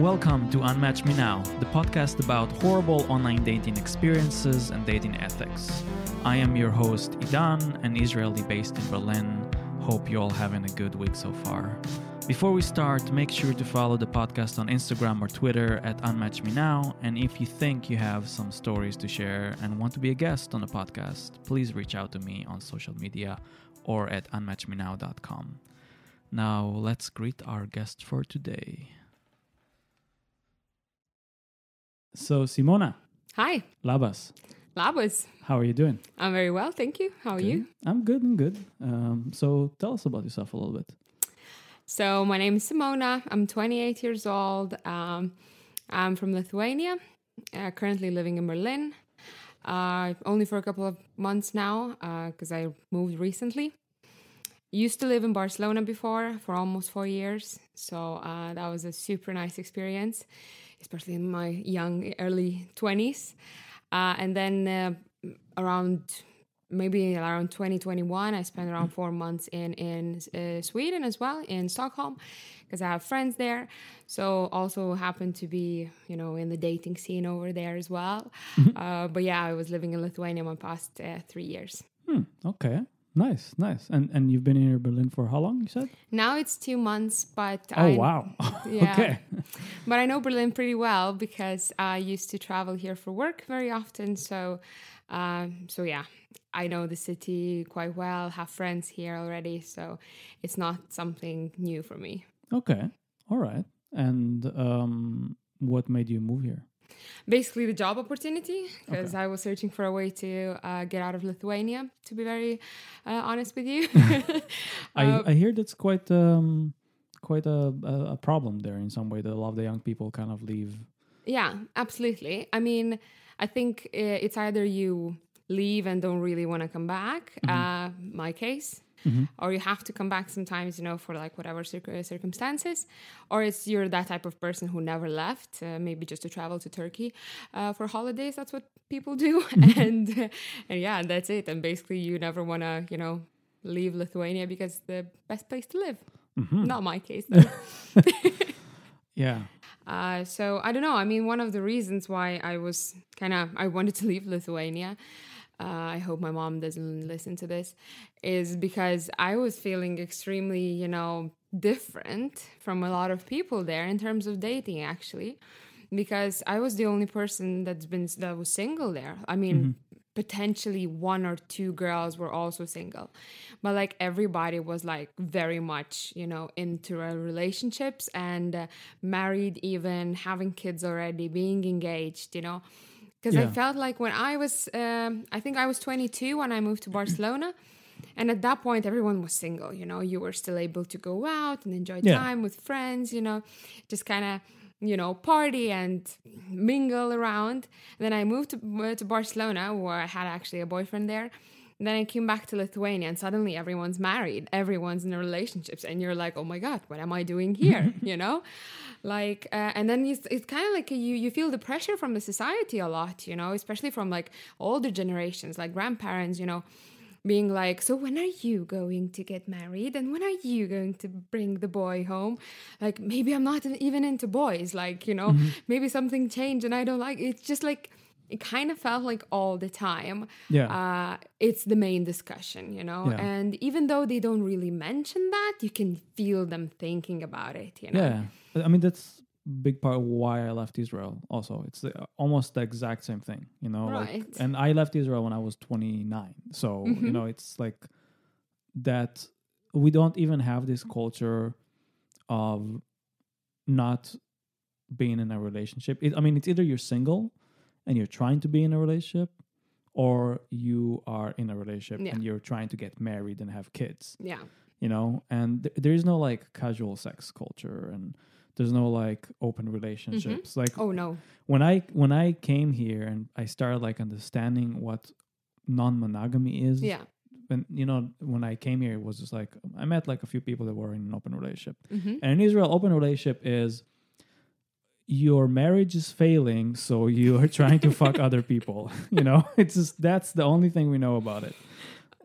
Welcome to Unmatch Me Now, the podcast about horrible online dating experiences and dating ethics. I am your host, Idan, an Israeli based in Berlin. Hope you're all having a good week so far. Before we start, make sure to follow the podcast on Instagram or Twitter at Unmatch Me Now. And if you think you have some stories to share and want to be a guest on the podcast, please reach out to me on social media or at unmatchmenow.com. Now, let's greet our guest for today. So, Simona, Hi, Labas, Labas. how are you doing? I'm very well, thank you. How are you? I'm good, I'm good. Um, so, tell us about yourself a little bit. So, my name is Simona. I'm 28 years old. Um, I'm from Lithuania, uh, currently living in Berlin. Uh, only for a couple of months now, because I moved recently. Used to live in Barcelona before for almost four years, so uh, that was a super nice experience, especially in my young early 20s. Uh, and then uh, around maybe around 2021 i spent around four months in in uh, sweden as well in stockholm because i have friends there so also happened to be you know in the dating scene over there as well uh, but yeah i was living in lithuania my past uh, three years Hmm, okay. Nice, nice. And and you've been in Berlin for how long, you said? now it's two months but Oh, I, wow. yeah. okay. but i know berlin pretty well because i used to travel here for work very often so um, so yeah i know the city quite well have friends here already so it's not something new for me Okay. All right. And um, what made you move here? Basically the job opportunity because i was searching for a way to uh, get out of lithuania to be very uh, honest with you I, Uh, I hear that's quite um, quite a, a, problem there in some way that a lot of the young people kind of leave. Yeah, absolutely. I mean, I think uh, it's either you leave and don't really want to come back, uh, my case, or you have to come back sometimes, you know, for like whatever cir- circumstances, or it's you're that type of person who never left, uh, maybe just to travel to Turkey uh, for holidays. That's what people do, and and yeah, that's it. And basically, you never want to, you know, leave Lithuania because it's the best place to live. Not my case, though. Yeah. Uh, so I don't know. I mean, one of the reasons why I was kind of I wanted to leave Lithuania. Uh, I hope my mom doesn't listen to this. Is because I was feeling extremely, you know, different from a lot of people there in terms of dating, actually, because I was the only person that's been that was single there. I mean, potentially one or two girls were also single but like everybody was like very much you know into relationships and uh, married even having kids already being engaged you know because i felt like when i was um, i think i was 22 when i moved to barcelona and at that point everyone was single you know? You were still able to go out and enjoy Yeah. time with friends you know? Just kind of you know party and mingle around. And then i moved to, uh, to barcelona where i had actually a boyfriend there then i came back to lithuania and suddenly everyone's married everyone's in relationships and you're like oh my god what am i doing here you know like uh, and then it's, it's kind of like you you feel the pressure from the society a lot you know especially from like older generations like grandparents you know being like, so when are you going to get married? And when are you going to bring the boy home? Like, maybe I'm not even into boys. Like, you know, maybe something changed and I don't like It's just like, it kind of felt like all the time. Yeah. Uh, it's the main discussion, you know? Yeah. And even though they don't really mention that, you can feel them thinking about it, you know? Yeah. I mean, that's a big part of why I left Israel. Also, it's the, almost the exact same thing, you know. Like, Right. and I left Israel when I was 29, so you know, it's like that. We don't even have this culture of not being in a relationship. It, I mean, it's either you're single and you're trying to be in a relationship, or you are in a relationship Yeah. and you're trying to get married and have kids Yeah. you know and th- there is no like casual sex culture and there's no like open relationships like Oh, no. when i when i came here and i started like understanding what non-monogamy is Yeah. when you know when i came here it was just like i met like a few people that were in an open relationship hmm and in israel open relationship is your marriage is failing so you are trying to fuck other people you know it's just that's the only thing we know about it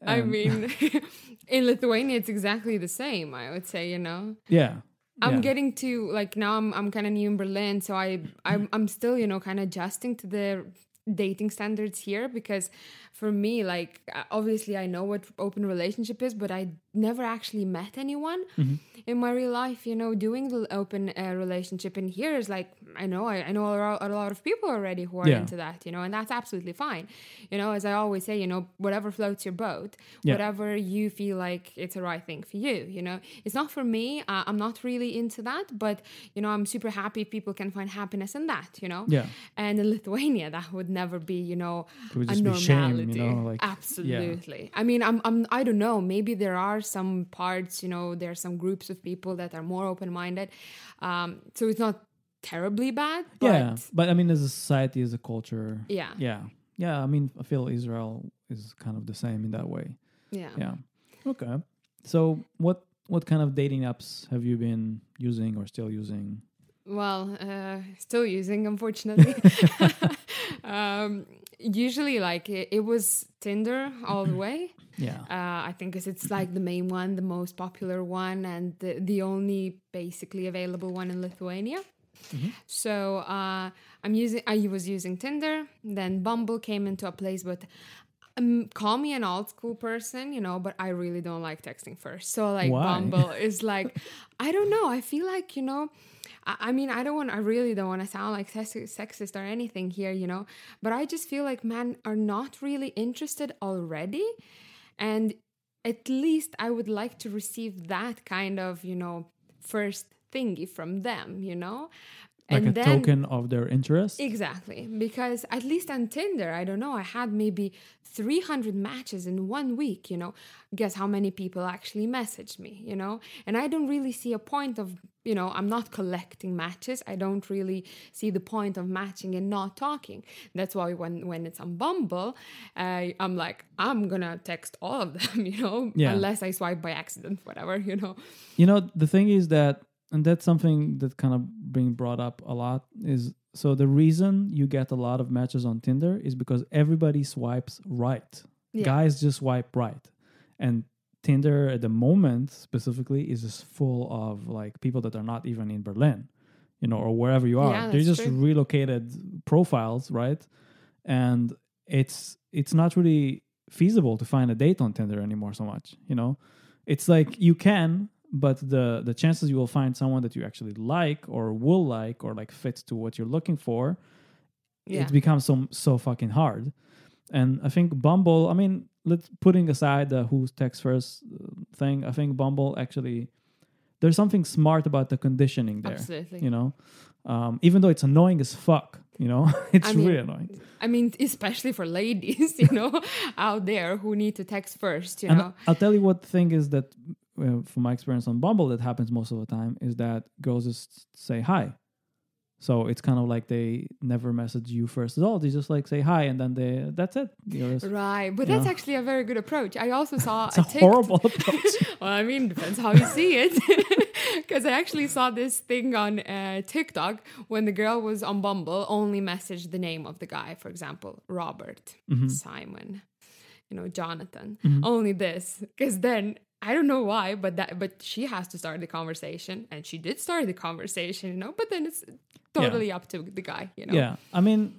I um, mean, in Lithuania, it's exactly the same, I would say, you know? yeah I'm Yeah. getting to like now I'm I'm kind of new in Berlin, so I I'm I'm still you know kind of adjusting to the dating standards here because for me like uh, obviously I know what open relationship is, but I never actually met anyone Mm-hmm. in my real life, you know, doing the open uh, relationship. And here is like I know I, I know a lot, a lot of people already who are Yeah. into that, you know, and that's absolutely fine. You know, as I always say, you know, whatever floats your boat, Yeah. whatever you feel like it's the right thing for you. You know, it's not for me. Uh, I'm not really into that, but you know, I'm super happy people can find happiness in that. You know, Yeah. And in Lithuania, that would never be, you know, a normality. shame, you know, like- Absolutely. I mean, I'm, I'm, I don't know. Maybe there are some parts, you know, there are some groups of people that are more open-minded. Um, so it's not terribly bad. But yeah, but I mean, as a society, as a culture, Yeah. yeah, yeah. I mean, I feel Israel is kind of the same in that way. Yeah. Yeah. Okay. So, what what kind of dating apps have you been using or still using? Well, uh, still using, unfortunately. um, usually, like it, it was Tinder all the way. Yeah. Uh, I think 'cause it's like the main one, the most popular one, and the, the only basically available one in Lithuania. So uh, I'm using. I was using Tinder. Then Bumble came into a place, but um, call me an old school person, you know, but I really don't like texting first. So like Why? Bumble is like, I don't know. I feel like you know. I I mean, I don't want, I really don't want to sound like sexist or anything here, you know, but I just feel like men are not really interested already. And at least I would like to receive that kind of, you know, first thingy from them, you know? Like a token of their interest. Exactly. Because at least on Tinder, I don't know, I had maybe 300 matches in one week, you know. Guess how many people actually messaged me, you know? And I don't really see a point of, you know, I'm not collecting matches. I don't really see the point of matching and not talking. That's why when, when it's on Bumble, uh, I'm like, I'm gonna text all of them, you know, Yeah. unless I swipe by accident, whatever, you know. You know, the thing is that, and that's something that kind of being brought up a lot is so the reason you get a lot of matches on Tinder is because everybody swipes right. Yeah. Guys just swipe right. And Tinder at the moment specifically is just full of like people that are not even in Berlin, you know, or wherever you are. Yeah, They're just true. relocated profiles, right? And it's it's not really feasible to find a date on Tinder anymore so much, you know. It's like you can, but the the chances you will find someone that you actually like or will like or like fits to what you're looking for Yeah. it becomes so so fucking hard and i think bumble i mean let's putting aside the who's text first uh, thing i think bumble actually there's something smart about the conditioning there Absolutely. you know um, even though it's annoying as fuck you know it's I mean, really annoying I mean, especially for ladies, you know, out there who need to text first, you and know. i'll tell you what the thing is that uh, from my experience on bumble that happens most of the time is that girls just say hi so it's kind of like they never message you first at all they just like say hi and then they that's it just- Right, but that's actually a very good approach. I also saw it's a Tik- horrible approach well, I mean, depends how you see it. Because I actually saw this thing on uh, TikTok when the girl was on Bumble, only messaged the name of the guy, for example, Robert, Mm-hmm. Simon, you know, Jonathan. Only this, because then I don't know why, but that but she has to start the conversation, and she did start the conversation, you know. But then it's totally up to the guy, you know. Yeah, I mean,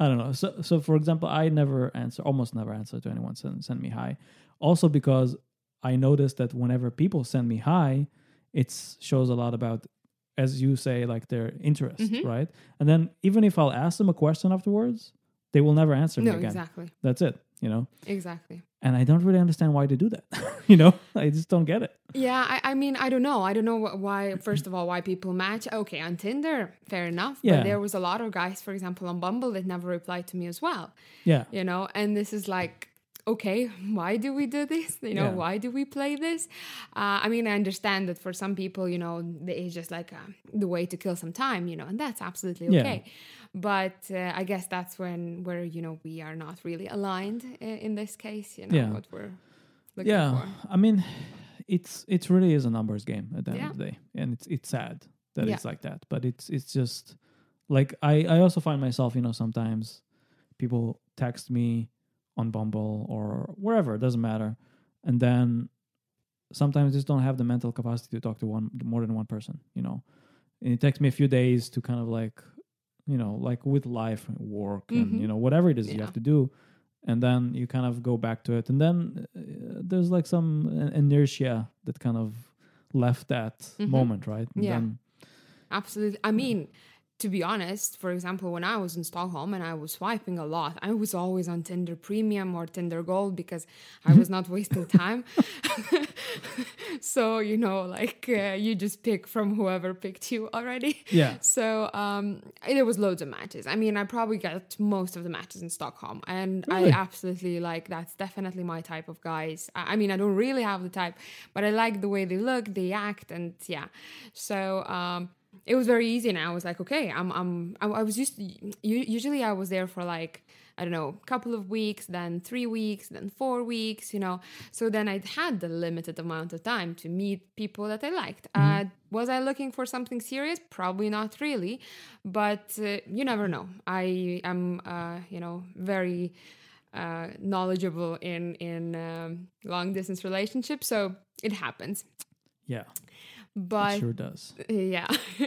I don't know. So, so for example, I never answer, almost never answer to anyone send send me hi. Also because I noticed that whenever people send me hi, it shows a lot about, as you say, like their interest, Mm-hmm. right? And then even if I'll ask them a question afterwards, they will never answer me No, again. exactly, That's it, you know. exactly. And I don't really understand why they do that. you know, I just don't get it. Yeah, I, I mean, I don't know. I don't know why, first of all, why people match. Okay, on Tinder, fair enough. Yeah. But there was a lot of guys, for example, on Bumble that never replied to me as well, Yeah, you know? And this is like, okay, why do we do this? You know, Yeah. why do we play this? Uh, I mean, I understand that for some people, you know, it's just like uh, the way to kill some time, you know, and that's absolutely Yeah. But uh, I guess that's when, where, you know, we are not really aligned in, in this case, you know, Yeah. what we're looking yeah for. i mean it's it really is a numbers game at the end Yeah. of the day and it's it's sad that Yeah. it's like that but it's it's just like i i also find myself you know sometimes people text me on bumble or wherever it doesn't matter and then sometimes just don't have the mental capacity to talk to one more than one person. You know, and it takes me a few days to kind of like, you know, like with life, and work, and Mhm. you know whatever it is you have to do, and then you kind of go back to it, and then uh, there's like some uh, inertia that kind of left that Mhm. moment, right? And Yeah. then- Absolutely. I mean, to be honest, for example, when I was in Stockholm and I was swiping a lot, I was always on Tinder Premium or Tinder Gold because I was not wasting time. so, you know, like uh, you just pick from whoever picked you already. yeah, So um, there was loads of matches. I mean, I probably got most of the matches in Stockholm, and Really? I absolutely like. That's definitely my type of guys. I, I mean, I don't really have the type, but I like the way they look, they act, and yeah. So um, it was very easy, and I was like, okay, I'm, I'm, I, I was u- usually, I was there for like. I don't know, a couple of weeks, then three weeks, then four weeks, you know. So then I had the limited amount of time to meet people that I liked. Uh, was I looking for something serious? Probably not really, but uh, you never know. I am, uh, you know, very uh, knowledgeable in in um, long distance relationships, so it happens. yeah, But it sure does. yeah.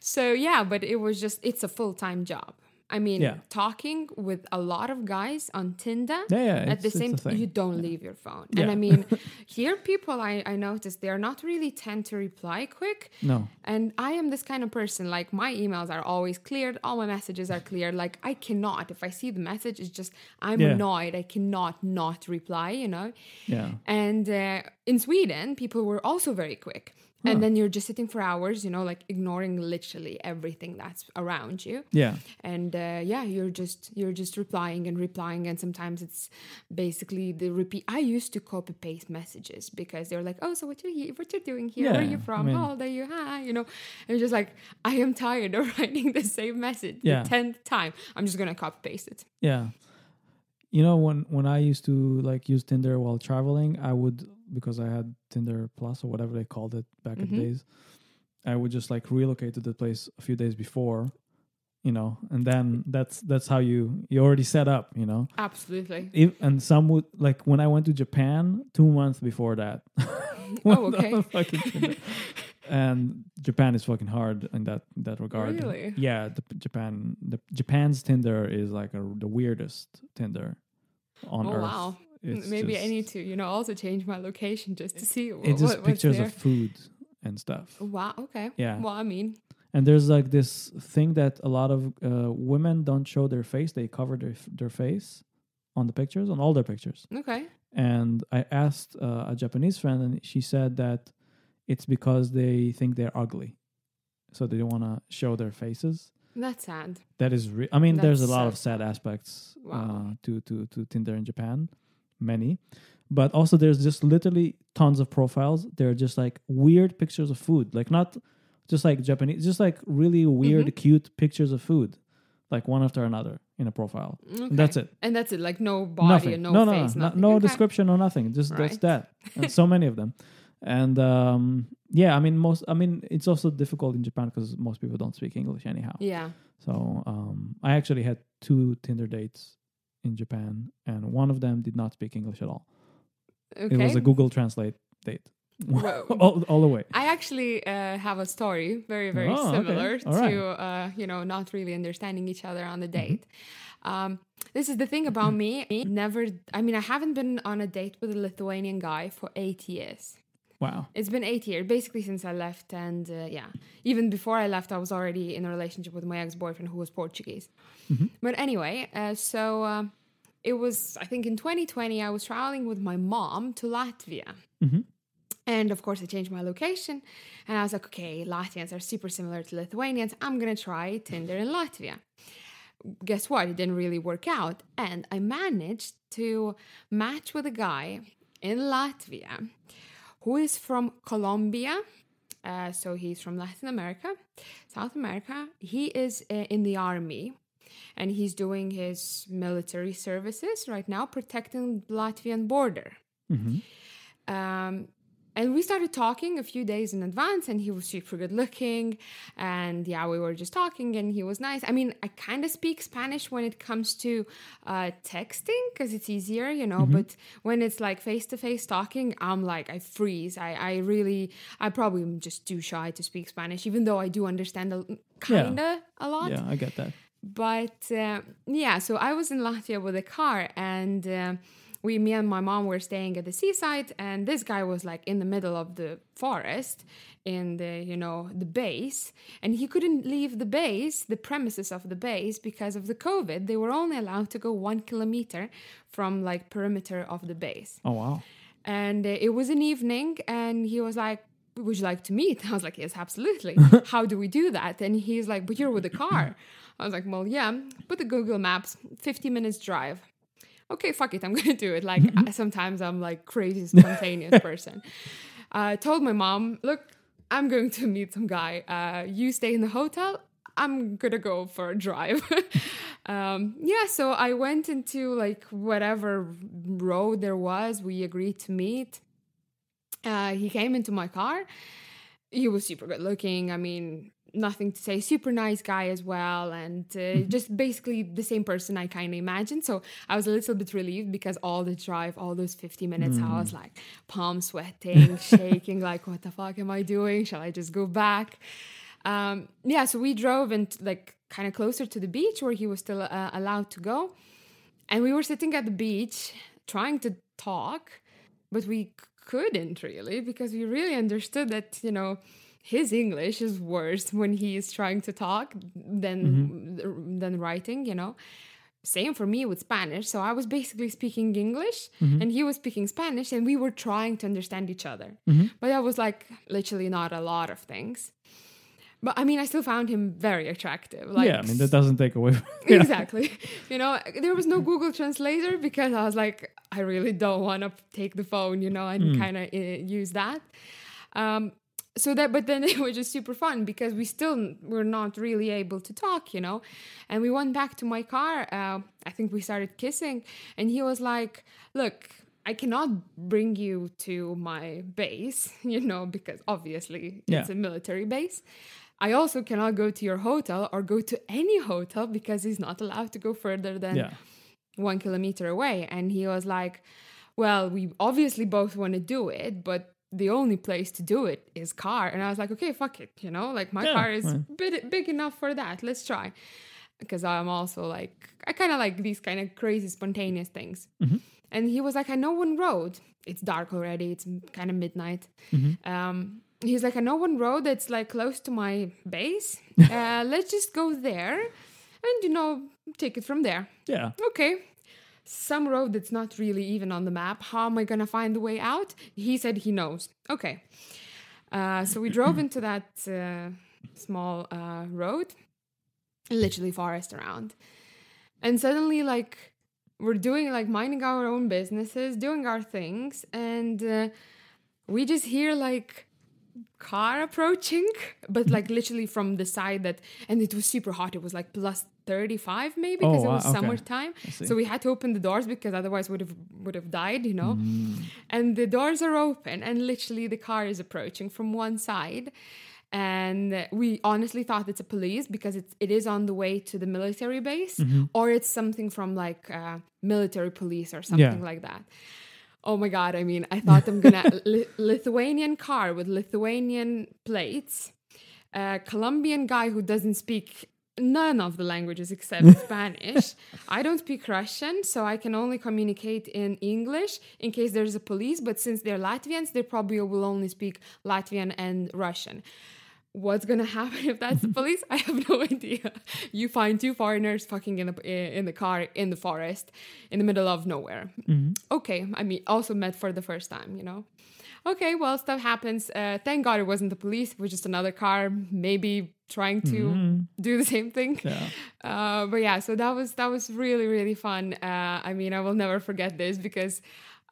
so yeah, but it was just it's a full time job. I mean, Yeah. talking with a lot of guys on Tinder. Yeah, yeah. At the same time, you don't leave your phone. And I mean, here people I, I noticed they're not really tend to reply quick. No, And I am this kind of person. Like my emails are always cleared. All my messages are cleared. Like I cannot, if I see the message, it's just I'm annoyed. I cannot not reply. You know. yeah, And uh, in Sweden, people were also very quick. And then you're just sitting for hours, you know, like ignoring literally everything that's around you. yeah, And uh, yeah, you're just you're just replying and replying, and sometimes it's basically the repeat. I used to copy paste messages because they're like, "Oh, so what you he- what you're doing here? Where are Yeah, you I from? mean- How old are you? Hi, you know." And just like I am tired of writing the same message Yeah. the tenth time. I'm just gonna copy paste it. yeah. You know, when when I used to like use Tinder while traveling, I would because I had Tinder Plus or whatever they called it back in the Mhm. days. I would just like relocate to the place a few days before, you know, and then that's that's how you you already set up, you know. Absolutely. If, and some would like when I went to Japan two months before that. Oh, okay. fucking and Japan is fucking hard in that in that regard. Really? Yeah, the Japan the Japan's Tinder is like a, the weirdest Tinder on oh earth. wow. It's Maybe I need to, you know, also change my location just to see what, It's just what- pictures there. of food and stuff. Wow. Okay. Yeah. Well, I mean, And there's like this thing that a lot of uh, women don't show their face; they cover their their face on the pictures, on all their pictures. okay. And I asked uh, a Japanese friend, and she said that it's because they think they're ugly, so they don't want to show their faces. That's sad. That is, re- I mean, there's a lot so of sad aspects Wow. uh, to to to Tinder in Japan, many, but also there's just literally tons of profiles. They're just like weird pictures of food, like not just like Japanese, just like really weird, Mm-hmm. cute pictures of food, like one after another in a profile. Okay. That's it. And that's it. Like no body no, no, no, face. no, nothing. no Okay. description, or nothing. Just that's that, and so many of them. And um, yeah, I mean, most. I mean, it's also difficult in Japan because most people don't speak English anyhow. Yeah. So um, I actually had two Tinder dates in Japan, and one of them did not speak English at all. Okay. It was a Google Translate date, all, all the way. I actually uh, have a story very, very Oh, similar right. to, uh, you know, not really understanding each other on the Mm-hmm. date. Um, this is the thing about me. Never, I mean, I haven't been on a date with a Lithuanian guy for eight years. Wow. It's been eight years, basically since I left. And uh, yeah, even before I left, I was already in a relationship with my ex boyfriend who was Portuguese. But anyway, uh, so um it was, I think in 2020, I was traveling with my mom to Latvia. Mhm. And of course, I changed my location. And I was like, okay, Latvians are super similar to Lithuanians. I'm going to try Tinder in Latvia. Guess what? It didn't really work out. And I managed to match with a guy in Latvia who is from Colombia. Uh, so he's from Latin America, South America. He is uh, in the army and he's doing his military services right now, protecting the Latvian border. hmm Um, and we started talking a few days in advance, and he was super good looking. And yeah, we were just talking, and he was nice. I mean, I kind of speak Spanish when it comes to uh, texting because it's easier, you know. But when it's like face to face talking, I'm like, I freeze. I, I really, I probably am just too shy to speak Spanish, even though I do understand a, kind of a lot Yeah, I get that. But uh, yeah so i was in latvia with a car and uh, we me and my mom were staying at the seaside and this guy was like in the middle of the forest in the you know the base. And he couldn't leave the base the premises of the base because of the covid. They were only allowed to go one kilometer from like perimeter of the base. Oh wow. and uh, it was an evening and he was like would you like to meet? I was like yes absolutely. How do we do that? And he's like but you're with a car i was like well yeah put the google maps 50 minutes drive. Okay fuck it i'm gonna do it. Like I- sometimes i'm like crazy spontaneous person. I told my mom look i'm going to meet some guy. Uh, you stay in the hotel i'm gonna go for a drive. Um, yeah so i went into like whatever road there was we agreed to meet. Uh, he came into my car. He was super good looking. I mean, nothing to say. Super nice guy as well, and uh, just basically the same person I kind of imagined. So I was a little bit relieved because all the drive, all those fifty minutes, I was like palm sweating, shaking, like what the fuck am I doing? Shall I just go back? Um, yeah, so we drove and like kind of closer to the beach where he was still uh, allowed to go, and we were sitting at the beach trying to talk, but we couldn't really because we really understood that you know his English is worse when he is trying to talk than than writing. You know, same for me with Spanish. So I was basically speaking English and he was speaking Spanish, and we were trying to understand each other. But that was like literally not a lot of things. But I mean, I still found him very attractive. Like, yeah, I mean that doesn't take away. Yeah. exactly. You know, there was no Google Translator because I was like, I really don't want to take the phone, you know, and kind of uh, use that. Um, so that, but then it was just super fun because we still were not really able to talk, you know. And we went back to my car. Uh, I think we started kissing, and he was like, "Look." I cannot bring you to my base, you know, because obviously Yeah. it's a military base. I also cannot go to your hotel or go to any hotel because he's not allowed to go further than yeah. one kilometer away. And he was like, Well, we obviously both want to do it, but the only place to do it is car. And I was like, Okay, fuck it. You know, like my Yeah, car is big, big enough for that. Let's try. Because I'm also like, I kind of like these kind of crazy, spontaneous things. And he was like, I know one road. It's dark already. It's kind of midnight. Um, he's like, I know one road that's like close to my base. Uh, let's just go there and, you know, take it from there. Yeah. Okay. Some road that's not really even on the map. How am I going to find the way out? He said he knows. Okay. Uh, so we drove into that uh, small uh, road, literally forest around. And suddenly, like, we're doing, like, minding our own businesses, doing our things. And uh, we just hear, like, car approaching, but like literally from the side that, and it was super hot. It was like plus 35 maybe Oh, because it wow, was okay. summertime. So we had to open the doors because otherwise would have would have died, you know. Mm. And the doors are open, and literally the car is approaching from one side. And we honestly thought it's a police because it's it is on the way to the military base, Mm-hmm. or it's something from like uh, military police or something like that. Oh my god! I mean, I thought I'm gonna Li- Lithuanian car with Lithuanian plates, a Colombian guy who doesn't speak none of the languages except Spanish. I don't speak Russian, so I can only communicate in English in case there's a police. But since they're Latvians, they probably will only speak Latvian and Russian. What's gonna happen if that's the police? I have no idea. You find two foreigners fucking in the in the car in the forest in the middle of nowhere. Okay, I mean, also met for the first time, you know. Okay, well, stuff happens. Uh, thank God it wasn't the police. It was just another car, maybe trying to do the same thing. Yeah. Uh, but yeah, so that was that was really really fun. Uh, I mean, I will never forget this because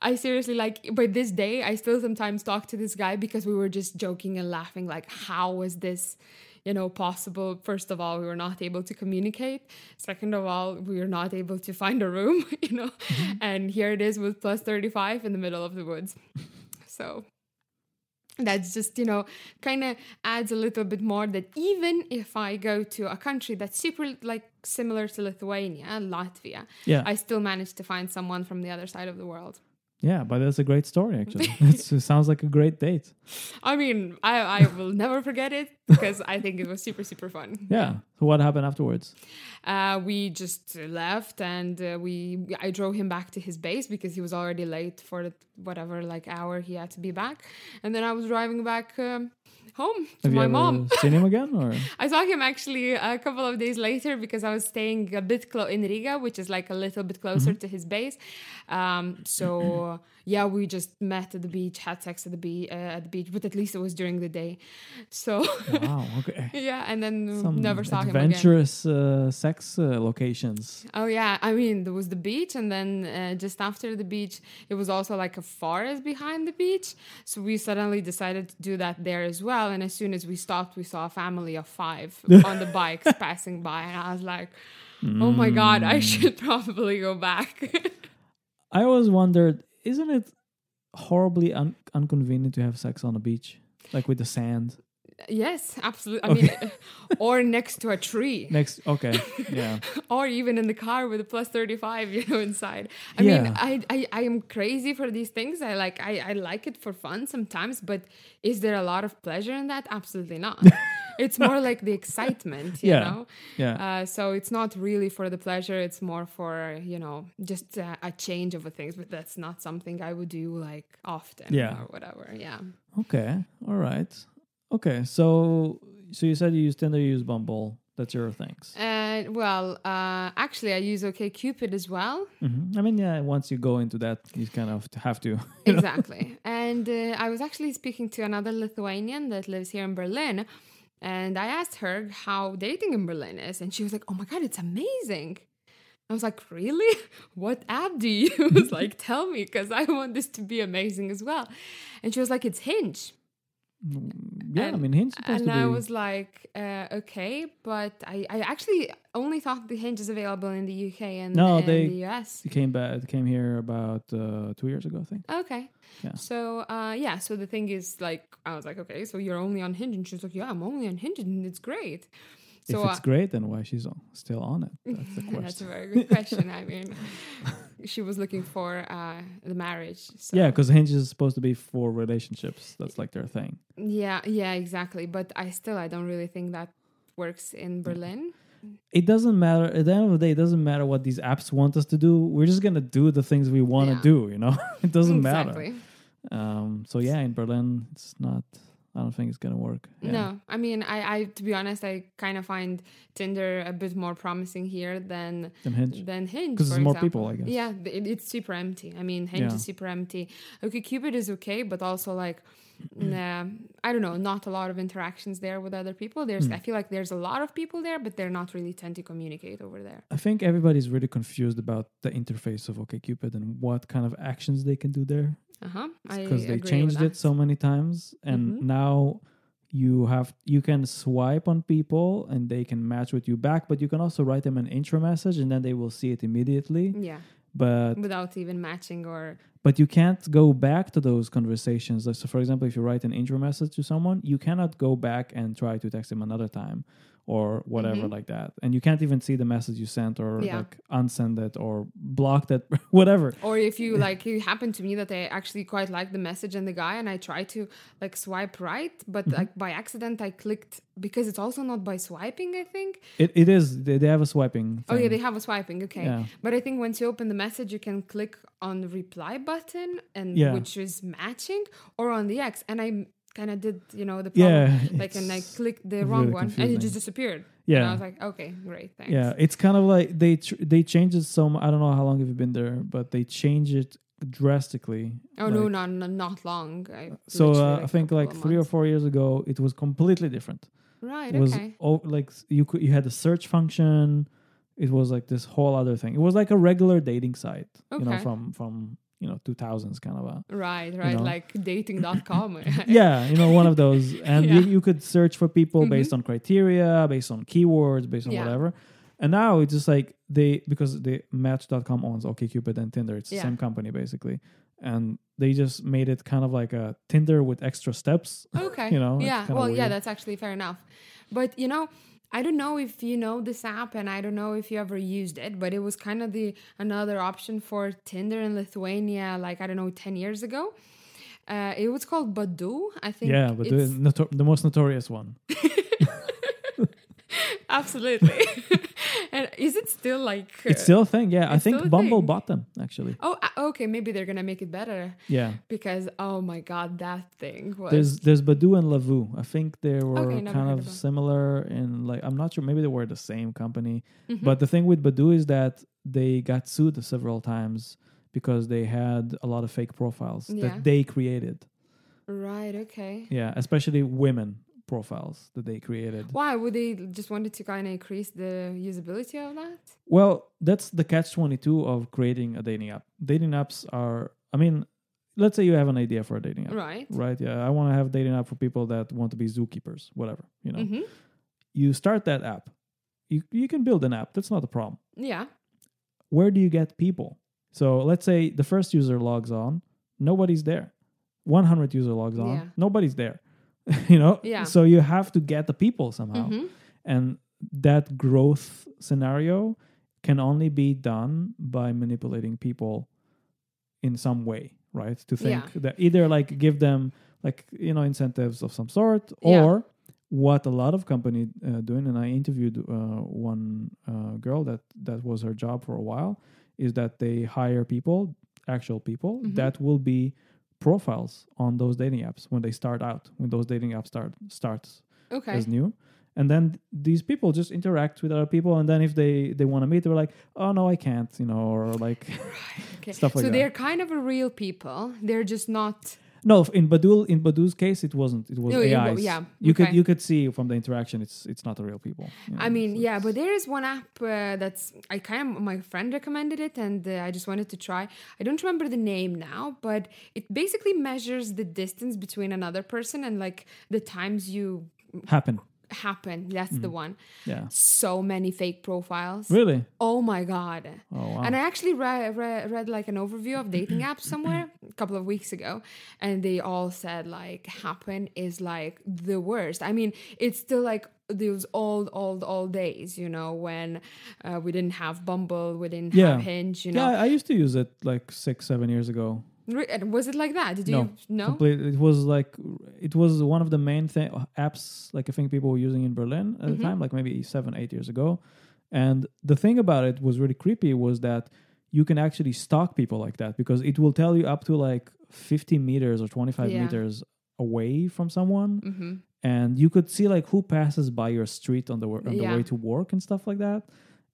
I seriously like. By this day, I still sometimes talk to this guy because we were just joking and laughing. Like, how was this? You know, possible. First of all, we were not able to communicate. Second of all, we were not able to find a room. You know, mm-hmm. and here it is with plus thirty five in the middle of the woods. So that's just you know kind of adds a little bit more that even if i go to a country that's super like similar to lithuania latvia Yeah. i still manage to find someone from the other side of the world Yeah, but that's a great story actually. It sounds like a great date. i mean i, I will never forget it because i think it was super super fun Yeah. So what happened afterwards? uh, we just left and uh, we i drove him back to his base because he was already late for whatever like hour he had to be back and then i was driving back um, home to Have you my mom seen him again or? I saw him actually a couple of days later because I was staying a bit close in Riga, which is like a little bit closer Mm-hmm. to his base. Um, so yeah, we just met at the beach, had sex at the beach, uh, at the beach, but at least it was during the day. So Wow. Okay. yeah, and then Some never saw him again. adventurous uh, sex uh, locations. Oh yeah, I mean there was the beach, and then uh, just after the beach, it was also like a forest behind the beach. So we suddenly decided to do that there as well. And as soon as we stopped, we saw a family of five on the bikes passing by, and I was like, "Oh my god, I mm. should probably go back." I always wondered, isn't it horribly un- inconvenient to have sex on a beach, like with the sand yes, absolutely. I mean, or next to a tree. next? Okay, yeah, or even in the car with a plus 35 you know inside i mean I, I i am crazy for these things i like i i like it for fun sometimes but is there a lot of pleasure in that absolutely not it's more like the excitement you Yeah. know yeah. uh, so it's not really for the pleasure it's more for you know just uh, a change of things but that's not something i would do like often Yeah. or whatever yeah Okay, all right. Okay, so so you said you use Tinder, you use Bumble. That's your things. uh, well uh, actually i use OkCupid as well hmm I mean, yeah. Once you go into that, you kind of have to. exactly. And uh, I was actually speaking to another Lithuanian that lives here in Berlin, and I asked her how dating in Berlin is, and she was like, "Oh my god, it's amazing." I was like, "Really? What app do you use? like, tell me, because I want this to be amazing as well." And she was like, "It's Hinge." Yeah, I mean, Hinge and to be. I was like, uh, okay, but I, I actually only thought the Hinge is available in the UK and, No, and they- the US. It came back. Came here about uh, two years ago, I think. Okay. Yeah. So uh yeah, so the thing is like I was like, okay, so you're only on Hinge and she's like, Yeah, I'm only on Hinge and it's great. So if it's uh, great, then why she's still on it? That's the question. that's a very good question. I mean she was looking for uh the marriage. So Yeah, because Hinge is supposed to be for relationships. That's like their thing. yeah, yeah, exactly. But I still I don't really think that works in Berlin. It doesn't matter. At the end of the day, it doesn't matter what these apps want us to do. We're just gonna do the things we want to Yeah. do. You know, it doesn't matter. exactly. Um, so yeah, in Berlin, it's not. I don't think it's gonna work. Yeah. No, I mean, I, I, to be honest, I kind of find Tinder a bit more promising here than Than Hinge. than Hinge. 'Cause for there's more example. people, I guess. Yeah, it, it's super empty. I mean, Hinge Yeah. is super empty. Okay, Cupid is okay, but also like, nah, I don't know, not a lot of interactions there with other people. There's, Hmm. I feel like there's a lot of people there, but they're not really tend to communicate over there. I think everybody's really confused about the interface of OkCupid and what kind of actions they can do there Uh huh. Because they changed it so many times, and Mhm. now you have you can swipe on people and they can match with you back, but you can also write them an intro message and then they will see it immediately. Yeah, But without even matching or but you can't go back to those conversations. So, for example, if you write an intro message to someone, you cannot go back and try to text them another time or whatever Mhm. like that. And you can't even see the message you sent or Yeah. like unsend it or block that, whatever. or if you like it happened to me that i actually quite liked the message and the guy and i tried to like swipe right but Mm-hmm. like by accident i clicked because it's also not by swiping i think It, it is. They, they have a swiping. oh yeah they have a swiping okay Yeah. but i think once you open the message you can click on the reply button and Yeah. which is matching or on the x and i kind of did you know the Yeah, like and i clicked the wrong really one and it just disappeared and Yeah. i was like okay great thanks Yeah, it's kind of like they tr- they changed it so. mu- I don't know how long have you been there, but they changed it drastically. oh no Like, no no not long I So literally, uh, I think like three or four years ago, it was completely different. right It was okay oh, like you could you had a search function. It was like this whole other thing. It was like a regular dating site, you know, from from you know two thousands kind of a Right, right, know? like dating.com. yeah, you know, one of those. And you, Yeah. you could search for people Mhm. based on criteria, based on keywords, based on Yeah. whatever. And now it's just like they because the Match.com owns OkCupid and Tinder. It's the same company basically. and they just made it kind of like a Tinder with extra steps. Okay. You know, Yeah. Well, yeah, that's actually fair enough. But you know, I don't know if you know this app, and I don't know if you ever used it, but it was kind of the another option for Tinder in Lithuania, like I don't know, ten years ago. Uh, it was called Badoo. I think. Yeah, but the, it's- noto- the most notorious one. absolutely. and is it still like? It's uh, still a thing. Yeah, I think Bumble thing. bought them actually. Oh, uh, okay. Maybe they're gonna make it better Yeah. because oh my god, that thing was. There's there's Badoo and Lovoo. I think they were Okay, kind of similar in like I'm not sure maybe they were the same company. Mhm. But the thing with Badoo is that they got sued several times because they had a lot of fake profiles Yeah. that they created. right. Okay. Yeah, especially women profiles that they created. Why would they just wanted to kind of increase the usability of that? Well, that's the catch 22 of creating a dating app. Dating apps are I mean, let's say you have an idea for a dating app. Right. Right? Yeah, I want to have a dating app for people that want to be zookeepers, whatever, you know. hmm You start that app. You you can build an app. That's not a problem. Yeah. where do you get people? So let's say the first user logs on, nobody's there. 100 user logs on, Yeah. nobody's there. you know? Yeah. So you have to get the people somehow. hmm And that growth scenario can only be done by manipulating people in some way, right? To think Yeah. that either like give them like, you know, incentives of some sort Yeah. or what a lot of company uh, doing and i interviewed uh, one uh, girl that that was her job for a while is that they hire people actual people Mhm. that will be profiles on those dating apps when they start out when those dating apps start starts Okay. as new and then these people just interact with other people and then if they they want to meet they're like oh no i can't you know or like okay. stuff like so that. they're kind of a real people. They're just not. No in Badoo in Badoo's case it wasn't it was No, AIs. yeah, you could you could see from the interaction it's it's not a real people you I mean, so yeah, but there is one app uh, that's I kind of my friend recommended it, and uh, I just wanted to try. I don't remember the name now, but it basically measures the distance between another person and like the times you happen happen. That's the one. yeah So many fake profiles. really Oh my god. oh wow And I actually read, read, read like an overview of dating apps somewhere a couple of weeks ago, and they all said like Happn is like the worst. I mean, it's still like those old, old, old days, you know, when uh, we didn't have Bumble, we didn't Yeah. have Hinge, you know. yeah i used to use it like six seven years ago Was it like that? Did no you know? complete it was like it was one of the main thing apps like i think people were using in berlin at Mhm. the time like maybe seven eight years ago and the thing about it was really creepy was that you can actually stalk people like that because it will tell you up to like 50 meters or 25 Yeah. meters away from someone hmm and you could see like who passes by your street on the, on the Yeah. way to work and stuff like that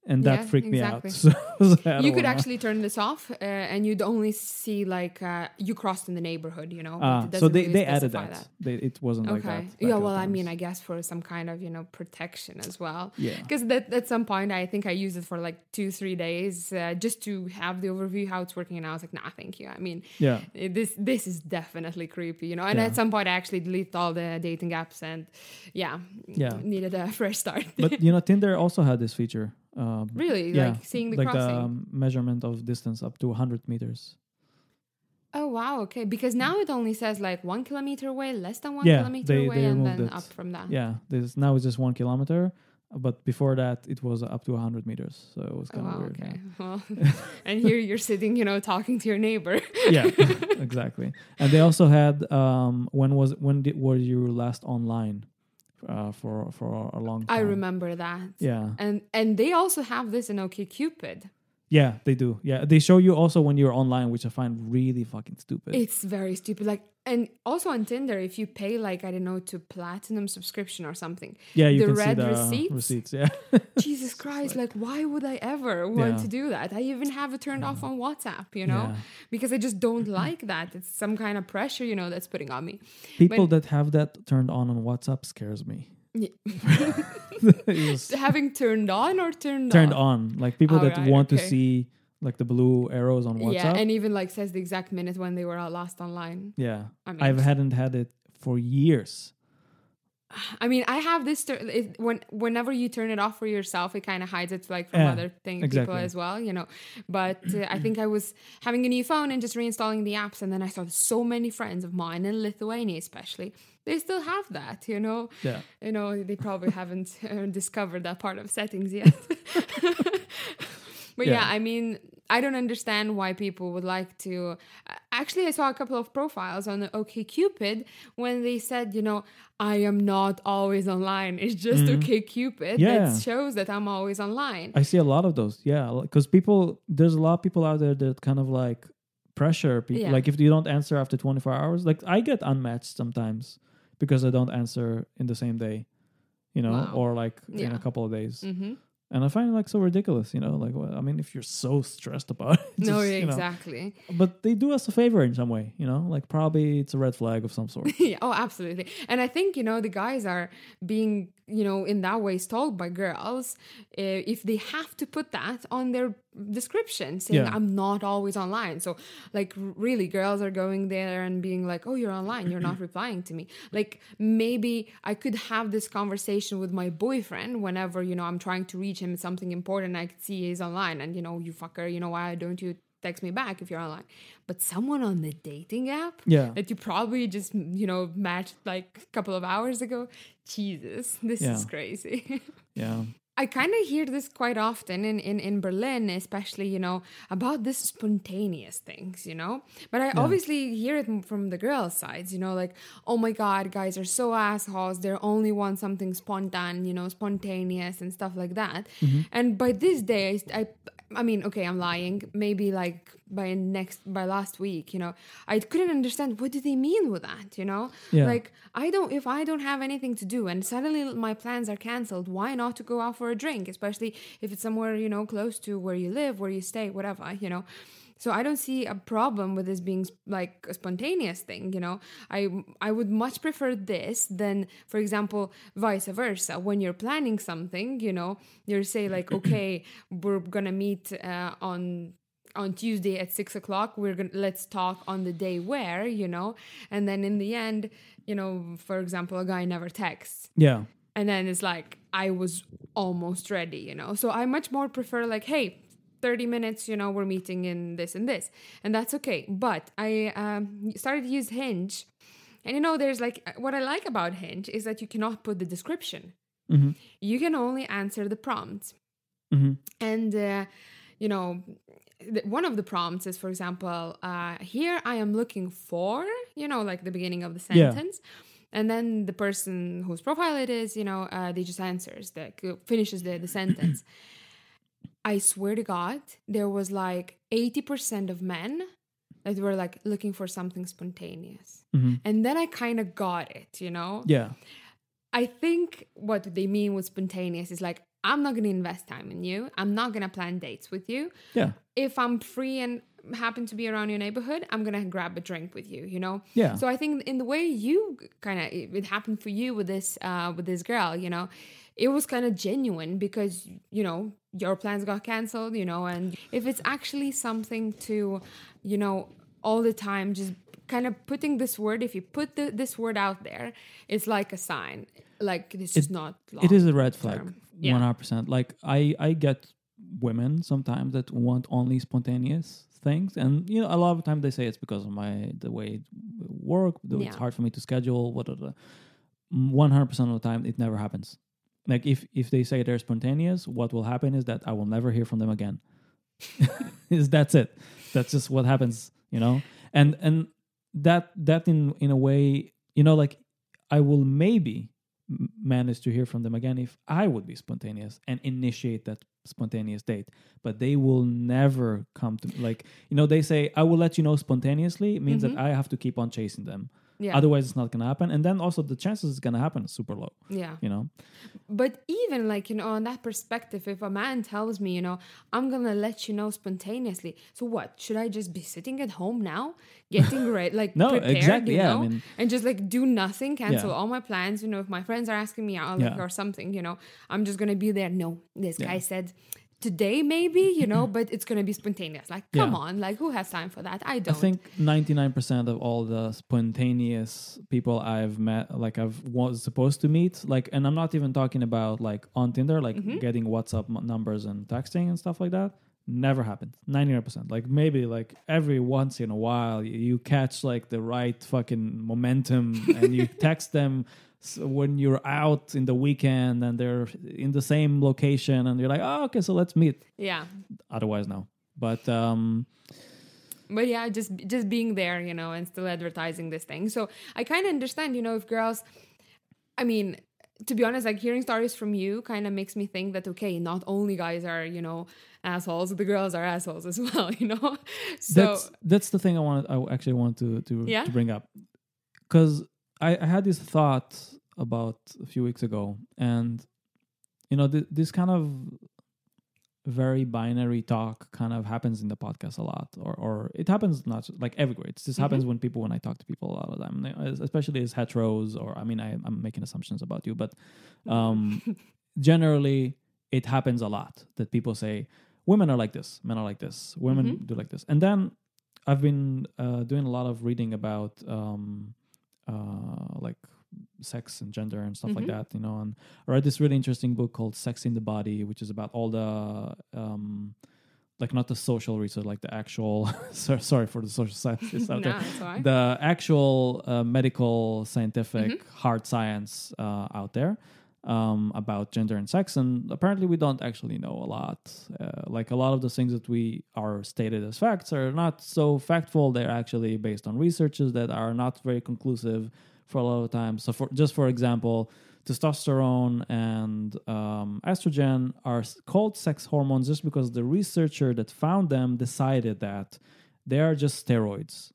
and Yeah, that freaked exactly. me out so, I was like, I You could wanna- actually turn this off, uh, and you'd only see like uh, you crossed in the neighborhood, you know. Ah, so they, really they added specify that, They, it wasn't like that okay. Yeah. Well, I mean. I guess for some kind of you know protection as well. yeah Because that at some point I think I used it for like two three days uh, just to have the overview how it's working, and I was like, nah, thank you. I mean, yeah eh, this this is definitely creepy, you know. And Yeah. at some point I actually deleted all the dating apps, and yeah, Yeah. needed a fresh start. but you know tinder also had this feature um, really, yeah, like seeing the like crossing. the um, measurement of distance up to 100 meters Oh wow, okay. Because now it only says like one kilometer away, less than one Yeah, kilometer they- away, they and then it. up from that. yeah there's now it's just one kilometer but before that it was up to 100 meters so it was Oh, kind of wow, weird okay. Well, and here you're sitting, you know, talking to your neighbor. yeah, yeah exactly and they also had um when was when did were you last online uh for for a long time I remember that. yeah And and they also have this in OkCupid. Yeah they do yeah they show you also when you're online which i find really fucking stupid It's very stupid. Like, and also on Tinder, if you pay like I don't know to platinum subscription or something, yeah you the can red see the receipts? receipts yeah Jesus Christ! Like, why would I ever want Yeah. to do that? I even have it turned off on WhatsApp, you know, because I just don't like that. It's some kind of pressure, you know, that's putting on me. people When- that have that turned on on whatsapp scares me Yeah. Having turned on or turned turned off? on like people that Alright, want to see like the blue arrows on whatsapp Yeah, and even like says the exact minute when they were last online. Yeah. I mean, I hadn't had it for years. I mean, I have this it, when whenever you turn it off for yourself, it kind of hides it like from Yeah, other thing exactly. people as well, you know. But uh, I think I was having a new phone and just reinstalling the apps, and then I saw so many friends of mine in Lithuania, especially, they still have that, you know. Yeah. You know, they probably haven't uh, discovered that part of settings yet. but yeah. Yeah. I mean, I don't understand why people would like to. Actually, I saw a couple of profiles on the OkCupid when they said, you know, I am not always online. It's just OkCupid Mm-hmm. Yeah. that shows that I'm always online. I see a lot of those. Yeah, because people, there's a lot of people out there that kind of like pressure people. Yeah. Like if you don't answer after 24 hours, like I get unmatched sometimes because I don't answer in the same day, you know, Wow. or like in a couple of days. hmm And I find it like so ridiculous, you know. Like, well, I mean, if you're so stressed about it, No, just, you know. exactly. But they do us a favor in some way, you know. Like probably it's a red flag of some sort. yeah, oh, absolutely. And I think, you know, the guys are being, you know, in that way stalled by girls uh, if they have to put that on their description saying, Yeah. I'm not always online. So, like, really, girls are going there and being like, oh, you're online. You're not replying to me. Like, maybe I could have this conversation with my boyfriend whenever, you know, I'm trying to reach him with something important. I could see he's online and, you know, you fucker, you know, why don't you text me back if you're online? But someone on the dating app, Yeah. that you probably just you know matched like a couple of hours ago jesus this Yeah. is crazy Yeah. I kind of hear this quite often in, in in berlin especially you know about this spontaneous things you know? But i obviously hear it from the girls sides you know like oh my god guys are so assholes they only want something spontan you know spontaneous and stuff like that. Mm-hmm. And by this day I, i I mean, okay, I'm lying. Maybe like by next by last week, you know, I couldn't understand what do they mean with that, you know? Yeah. Like I don't if I don't have anything to do and suddenly my plans are cancelled, why not to go out for a drink, especially if it's somewhere, you know, close to where you live, where you stay, whatever, you know? So I don't see a problem with this being like a spontaneous thing, you know. I I would much prefer this than, for example, vice versa. When you're planning something, you know, you're say like, okay, we're gonna meet uh, on on Tuesday at six o'clock. We're gonna let's talk on the day where, you know, and then in the end, you know, for example, a guy never texts Yeah. and then it's like i was almost ready you know so i much more prefer like hey 30 minutes you know we're meeting in this and this and that's okay but i um, started to use hinge and you know there's like what i like about hinge is that you cannot put the description Mhm. you can only answer the prompts Mhm. and uh, you know one of the prompts is for example uh, here i am looking for you know like the beginning of the Yeah. sentence and then the person whose profile it is you know uh, they just answers the finishes the, the sentence i swear to god there was like 80% of men that were like looking for something spontaneous Mhm. and then i kind of got it you know Yeah. I think what they mean with spontaneous is like, I'm not going to invest time in you. I'm not going to plan dates with you. Yeah. If I'm free and happen to be around your neighborhood, I'm going to grab a drink with you, you know? Yeah. So I think in the way you kind of, it it happened for you with this, uh, with this girl, you know, it was kind of genuine because, you know, your plans got canceled, you know, and if it's actually something to, you know, all the time just kind of putting this word if you put the, this word out there it's like a sign like this is not it is a red flag term. Yeah. 100% like i i get women sometimes that want only spontaneous things and you know a lot of the time they say it's because of my the way it work it's hard for me to schedule what 100% of the time it never happens. Like if if they say they're spontaneous what will happen is that i will never hear from them again. Is that's it. That's just what happens you know? And and that that in in a way you know like i will maybe manage to hear from them again if i would be spontaneous and initiate that spontaneous date. But they will never come to like you know they say i will let you know spontaneously it means that mm-hmm. i have to keep on chasing them yeah. Otherwise it's not gonna happen. And then also the chances it's gonna happen is super low yeah. you know? But even like you know on that perspective if a man tells me you know i'm gonna let you know spontaneously so what? Should i just be sitting at home now? Getting ready like No, prepared, exactly, you yeah, I mean- and just like do nothing cancel Yeah. all my plans you know if my friends are asking me out like, Yeah. or something you know i'm just gonna be there. No this guy said today maybe you know but it's gonna be spontaneous like come Yeah. on like who has time for that i don't I think 99% of all the spontaneous people I've met, like I've was supposed to meet, like, and I'm not even talking about like on Tinder, like Mm-hmm. getting WhatsApp m- numbers and texting and stuff like that. Never happened. 99%. Like maybe like every once in a while you catch like the right fucking momentum and you text them s when you're out in the weekend and they're in the same location and you're like, oh, okay, so let's meet. yeah Otherwise, no. But um, but yeah just just being there you know and still advertising this thing so i kind of understand you know if girls i mean to be honest like hearing stories from you kind of makes me think that okay not only guys are you know assholes the girls are assholes as well you know so that's that's the thing I wanted. I actually wanted to to, Yeah? to bring up because I, I had this thought about a few weeks ago, and you know th- this kind of very binary talk kind of happens in the podcast a lot, or or it happens not like everywhere. It just happens when people when I talk to people a lot of the time, especially as heteros, or I mean I, I'm making assumptions about you, but um, generally it happens a lot that people say women are like this, men are like this, women do like this, and then I've been uh, doing a lot of reading about um, uh, like sex and gender and stuff like that, you know. And I read this really interesting book called "Sexing the Body," which is about all the um, like not the social research, like the actual. so, sorry for the social scientists out no, there it's all right. the actual uh, medical scientific hard science uh, out there um, about gender and sex and apparently we don't actually know a lot uh, like a lot of the things that we are stated as facts are not so factful they're actually based on researches that are not very conclusive for a lot of times so for just for example testosterone and um, estrogen are called sex hormones just because the researcher that found them decided that they are just steroids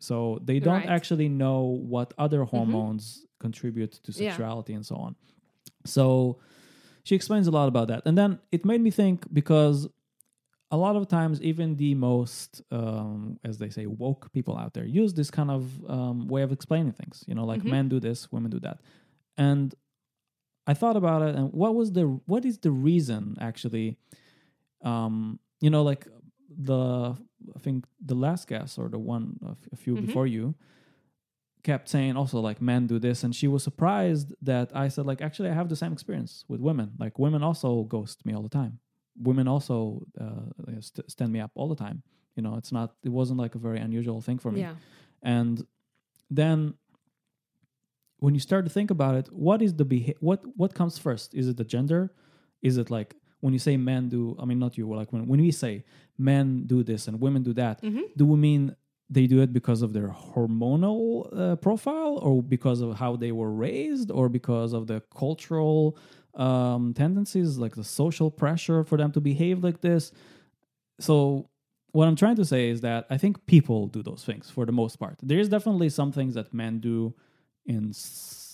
so they don't Right. Mm-hmm. actually know what other hormones contribute to Yeah. sexuality and so on. So she explains a lot about that. And then it made me think because a lot of times, even the most, um, as they say, woke people out there use this kind of um, way of explaining things. You know, like Mm-hmm. men do this, women do that. And I thought about it, and what was the what is the reason actually? Um, you know, like the I think the last guest or the one a few Mm-hmm. before you kept saying also like men do this and she was surprised that i said like actually i have the same experience with women. Like women also ghost me all the time. Women also uh, st- stand me up all the time. You know it's not it wasn't like a very unusual thing for me. Yeah. And then when you start to think about it what is the beha- what what comes first? Is it the gender? Is it like when you say men do i mean not you like when, when we say men do this and women do that do we mean they do it because of their hormonal uh, profile or because of how they were raised or because of the cultural um, tendencies like the social pressure for them to behave like this? So what i'm trying to say is that i think people do those things for the most part. There is definitely some things that men do in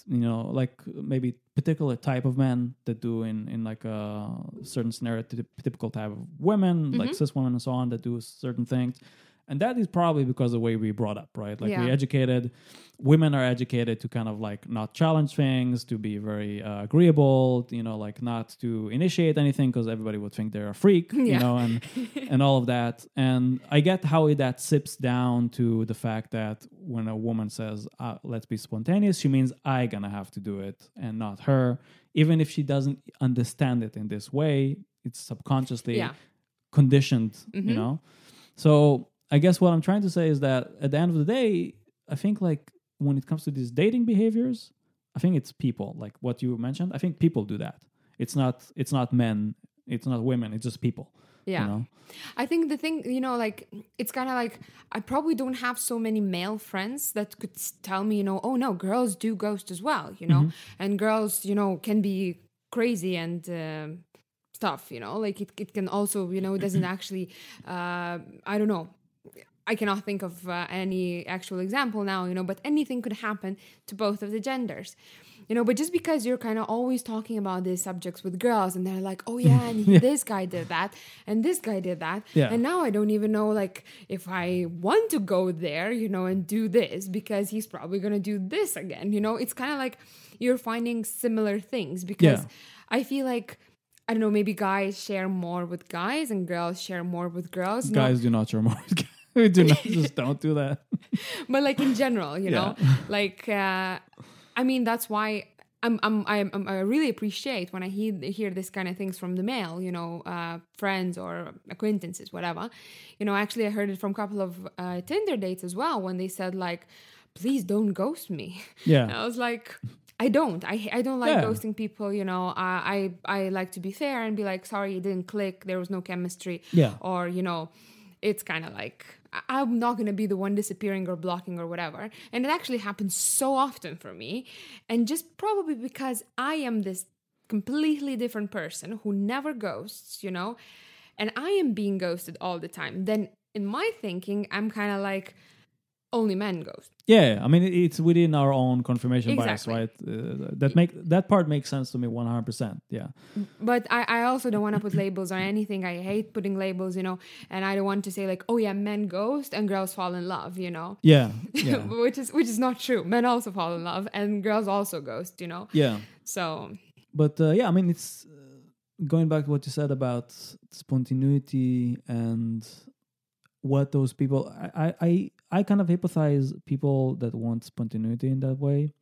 you know like maybe particular type of men that do in in like a certain scenario typical type of women like cis women and so on that do certain things and that is probably because of the way we brought up right? Like we educated women are educated to kind of like not challenge things to be very uh, agreeable you know like not to initiate anything because everybody would think they're a freak you know and and all of that. And i get how that sips down to the fact that when a woman says uh, let's be spontaneous she means i gonna have to do it and not her. Even if she doesn't understand it in this way it's subconsciously Yeah. conditioned you know? So i guess what i'm trying to say is that at the end of the day i think like when it comes to these dating behaviors i think it's people like what you mentioned. I think people do that. It's not it's not men it's not women it's just people Yeah. you know? I think the thing, you know, like it's kind of like I probably don't have so many male friends that could tell me, you know, oh no, girls do ghost as well, you know, and girls, you know, can be crazy and um stuff, you know, like it, it can also, you know, it doesn't actually, uh, I don't know. I cannot think of uh, any actual example now, you know, but anything could happen to both of the genders. You know, but just because you're kind of always talking about these subjects with girls and they're like, oh yeah, and this guy did that and this guy did that. Yeah. And now I don't even know like if I want to go there, you know, and do this because he's probably going to do this again. You know, it's kind of like you're finding similar things because Yeah. I feel like I don't know, maybe guys share more with guys and girls share more with girls. No, Guys do not share more. We do not just don't do that. but like in general, you know, like uh, I mean that's why I'm, I'm I'm I'm- really appreciate when I hear hear this kind of things from the male, you know, uh, friends or acquaintances, whatever. You know, actually, I heard it from a couple of uh, Tinder dates as well when they said like, "Please don't ghost me." Yeah. I was like. I don't. I I don't like Yeah. ghosting people. You know, I, I I like to be fair and be like, sorry, it didn't click. There was no chemistry Yeah. or you know it's kind of like I- i'm not going to be the one disappearing or blocking or whatever. And it actually happens so often for me. And just probably because i am this completely different person who never ghosts you know? And i am being ghosted all the time. Then in my thinking i'm kind of like only men ghost Yeah, I mean it's within our own confirmation bias, right? Uh, that make that part makes sense to me one hundred percent. Yeah, but I, I also don't want to put labels on anything. I hate putting labels, you know, and I don't want to say like, oh yeah, men ghost and girls fall in love, you know. yeah, yeah, which is which is not true. Men also fall in love, and girls also ghost. You know, yeah. so But uh, yeah, I mean it's uh, going back to what you said about spontaneity and what those people. I I I, kind of hypothesize people that want spontaneity in that way.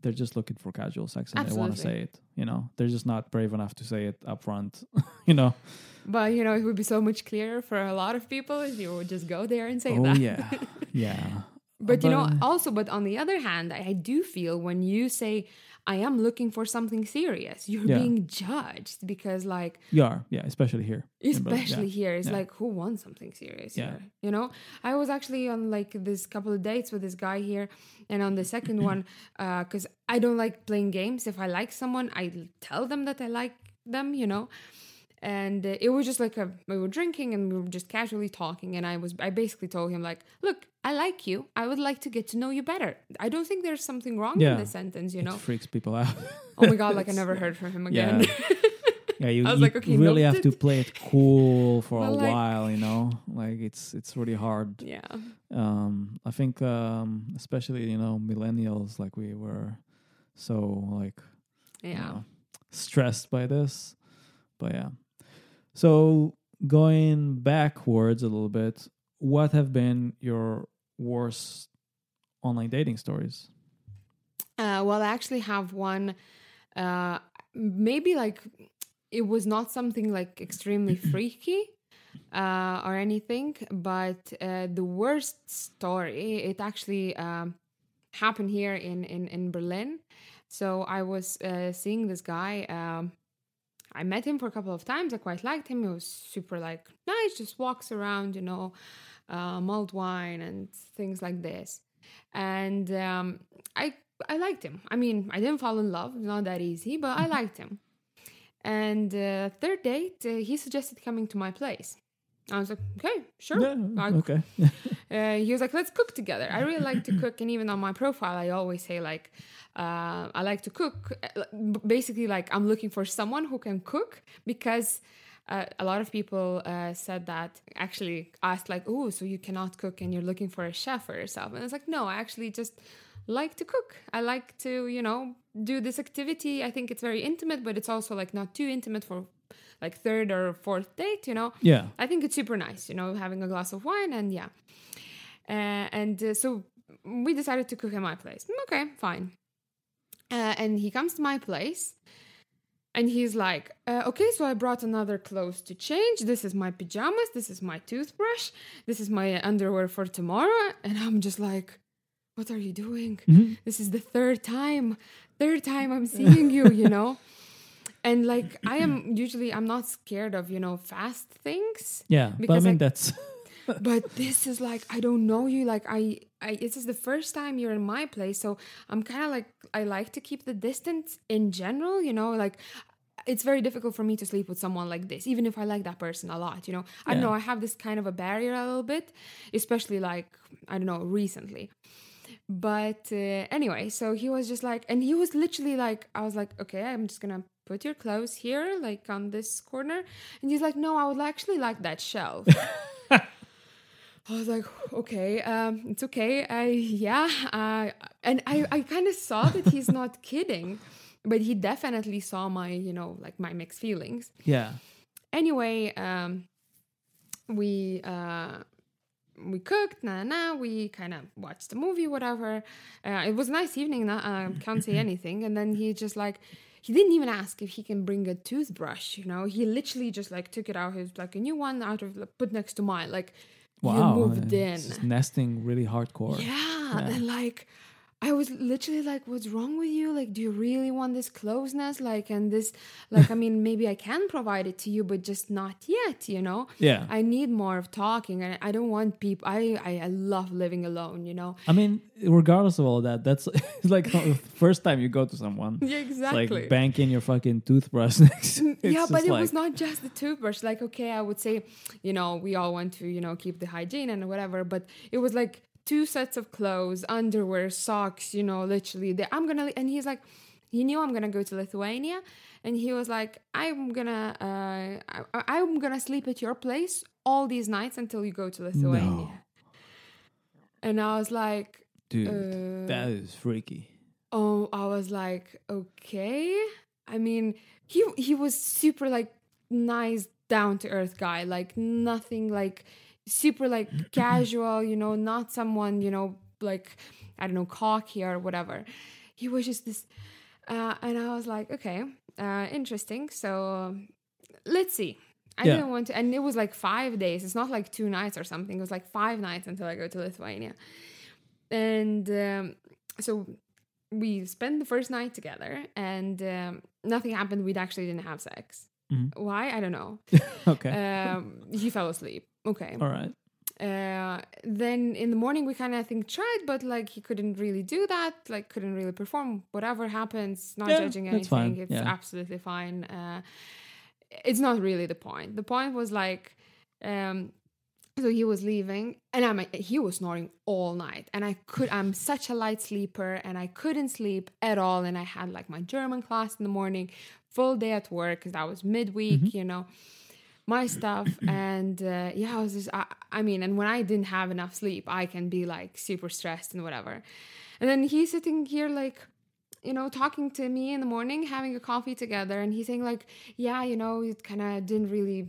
They're just looking for casual sex and they want to say it. You know, they're just not brave enough to say it up front. you know. but you know, it would be so much clearer for a lot of people if you would just go there and say oh that. yeah, yeah. But you know, also, but on the other hand, I, I do feel when you say I am looking for something serious, you're Yeah. being judged because, like, You are, yeah, especially here. especially yeah. here, it's yeah. like who wants something serious Yeah. here? You know, I was actually on like this couple of dates with this guy here, and on the second one, uh, because I don't like playing games. If I like someone, I tell them that I like them. You know. And it was just like a we were drinking and we were just casually talking, and I was I basically told him like, look, I like you. I would like to get to know you better. I don't think there's something wrong Yeah. in this sentence, you It know. freaks people out. Oh my god, like I never heard from him again. Yeah, you, I was you like, okay, really have to play it cool for a like- while, you know. Like it's it's really hard. yeah. Um, I think um, especially you know millennials, like we were so like you Yeah. know, stressed by this. But yeah. So going backwards a little bit, what have been your worst online dating stories? Uh, well, I actually have one. Uh, maybe like it was not something like extremely freaky uh, or anything, but uh, the worst story it actually um, happened here in in in Berlin. So I was uh, seeing this guy. Um, I met him for a couple of times. I quite liked him. He was super like nice, just walks around, you know, uh, mulled wine and things like this. And um, I I liked him. I mean, I didn't fall in love, not that easy, but I liked him. And uh, third date, uh, he suggested coming to my place. I was like, okay, sure. Yeah, okay. uh, he was like, let's cook together. I really like to cook, and even on my profile, I always say like, uh, I like to cook. Uh, Basically, like I'm looking for someone who can cook because uh, a lot of people uh, said that actually asked like, oh, so you cannot cook and you're looking for a chef for yourself, and it's like, no, I actually just like to cook. I like to, you know, do this activity. I think it's very intimate, but it's also like not too intimate for like third or fourth date, you know. Yeah. I think it's super nice, you know, having a glass of wine and yeah. Uh, and uh, so we decided to cook at my place. Mm, Okay, fine. Uh, and he comes to my place and he's like, uh, okay, so I brought another clothes to change. This is my pajamas. This is my toothbrush. This is my underwear for tomorrow. And I'm just like, what are you doing? Mhm. This is the third time, third time I'm seeing you, you know? And like, I am usually, I'm not scared of, you know, fast things Yeah. But I mean like, that's but this is like i don't know you like i i this is the first time you're in my place so i'm kind of like i like to keep the distance in general you know like it's very difficult for me to sleep with someone like this even if i like that person a lot you know i don't Yeah. know i have this kind of a barrier a little bit especially like i don't know recently but uh, anyway so he was just like and he was literally like i was like okay i'm just gonna put your clothes here like on this corner and he's like no i would actually like that shelf I was like, okay, um, it's okay. I yeah, uh, and I I kind of saw that he's not kidding, but he definitely saw my you know like my mixed feelings Yeah. anyway um we uh we cooked na na. we kind of watched the movie whatever uh, it was a nice evening nah, uh, can't say anything and then he just like he didn't even ask if he can bring a toothbrush you know he literally just like took it out his like a new one out of like, put next to mine like Wow. you moved in nesting really hardcore. yeah, Yeah. and like I was literally like, "What's wrong with you? Like, do you really want this closeness? Like, and this, like, I mean, maybe I can provide it to you, but just not yet. You know? Yeah. I need more of talking, and I don't want people. I I, I love living alone. You know? I mean, regardless of all that, that's it's like the first time you go to someone. Yeah, exactly. like banking your fucking toothbrush next. Yeah, but it like, was not just the toothbrush. Like, okay, I would say, you know, we all want to, you know, keep the hygiene and whatever, but it was like two sets of clothes, underwear, socks, you know, literally. The, I'm gonna, and he's like, he knew I'm gonna go to Lithuania, and he was like, I'm gonna, uh, I, I'm gonna sleep at your place all these nights until you go to Lithuania. No. And I was like, dude, uh, that is freaky. Oh, I was like, okay. I mean, he he was super like nice, down to earth guy, like nothing like super like casual, you know, not someone, you know, like I don't know, cocky or whatever. He was just this uh and I was like, okay, uh interesting. So let's see. I Yeah. didn't want to and it was like 5 days. It's not like 2 nights or something. It was like 5 nights until I go to Lithuania. And um so we spent the first night together and um, nothing happened. We actually didn't have sex. Mhm. Why? I don't know. Okay. Um, he fell asleep. Okay. all right. Uh, then in the morning we kind of I think tried, but like he couldn't really do that. Like couldn't really perform. Whatever happens, not Yeah, judging anything. It's yeah. absolutely fine. Uh, it's not really the point. The point was like, um, so he was leaving, and I'm he was snoring all night, and I could. I'm such a light sleeper, and I couldn't sleep at all. And I had like my German class in the morning, full day at work because that was midweek, you know, my stuff, and uh, yeah, I was just. I, I mean, and when I didn't have enough sleep, I can be like super stressed and whatever. And then he's sitting here like you know, talking to me in the morning, having a coffee together, and he's saying like, "Yeah, you know, it kind of didn't really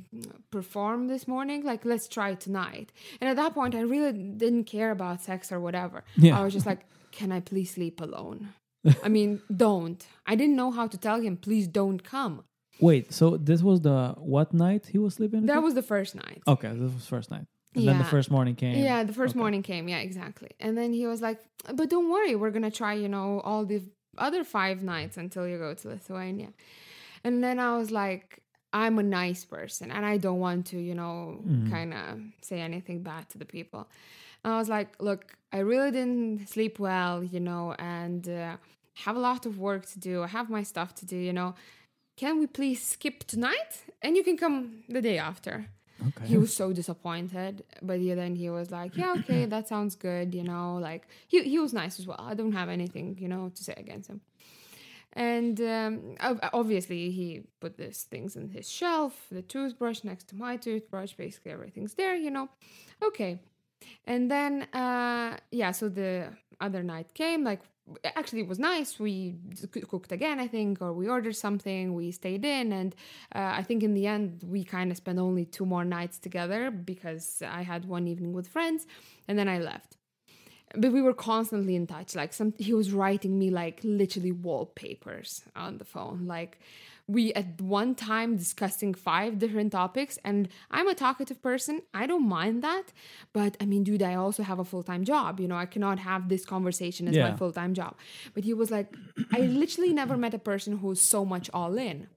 perform this morning. Like, let's try tonight." And at that point, I really didn't care about sex or whatever. Yeah. I was just like, "Can I please sleep alone?" I mean, don't. I didn't know how to tell him, "Please don't come." Wait, so this was the what night he was sleeping? That was the first night. okay. This was first night, and then the first morning came. Yeah, the first Okay. morning came. Yeah, exactly. And then he was like, "But don't worry, we're gonna try, you know, all the other five nights until you go to Lithuania." And then I was like, "I'm a nice person, and I don't want to, you know, Mhm. kind of say anything bad to the people." And I was like, "Look, I really didn't sleep well, you know, and uh, have a lot of work to do. I have my stuff to do, you know." Can we please skip tonight? And you can come the day after? Okay. he was so disappointed but yeah, then he was like yeah okay that sounds good you know like he, he was nice as well. I don't have anything you know to say against him. And um, obviously he put these things in his shelf the toothbrush next to my toothbrush basically everything's there you know. Okay. And then uh yeah so the other night came like actually it was nice. We cooked again i think or we ordered something we stayed in and uh, i think in the end we kind of spent only two more nights together because i had one evening with friends and then i left. But we were constantly in touch like some he was writing me like literally wallpapers on the phone like we at one time discussing five different topics and i'm a talkative person i don't mind that but i mean dude i also have a full-time job you know i cannot have this conversation as my full-time job but he was like i literally never met a person who's so much all in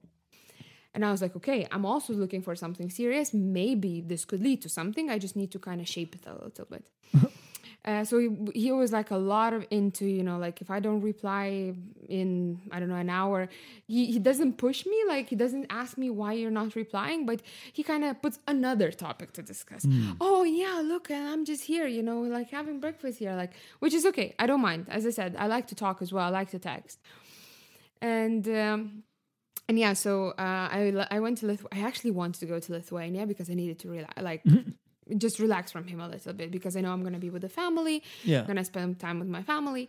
and I was like, okay, I'm also looking for something serious. Maybe this could lead to something. I just need to kind of shape it a little bit. uh, so he, he was like a lot of into, you know, like if I don't reply in, I don't know, an hour, he, he doesn't push me. Like he doesn't ask me why you're not replying, but he kind of puts another topic to discuss. Oh, yeah, look, I'm just here, you know, like having breakfast here, like, which is okay. I don't mind. As I said, I like to talk as well. I like to text. And, um, and yeah, so uh, I I went to Lithu- I actually wanted to go to Lithuania because I needed to relax, like just relax from him a little bit because I know I'm gonna be with the family. Yeah. I'm gonna spend time with my family.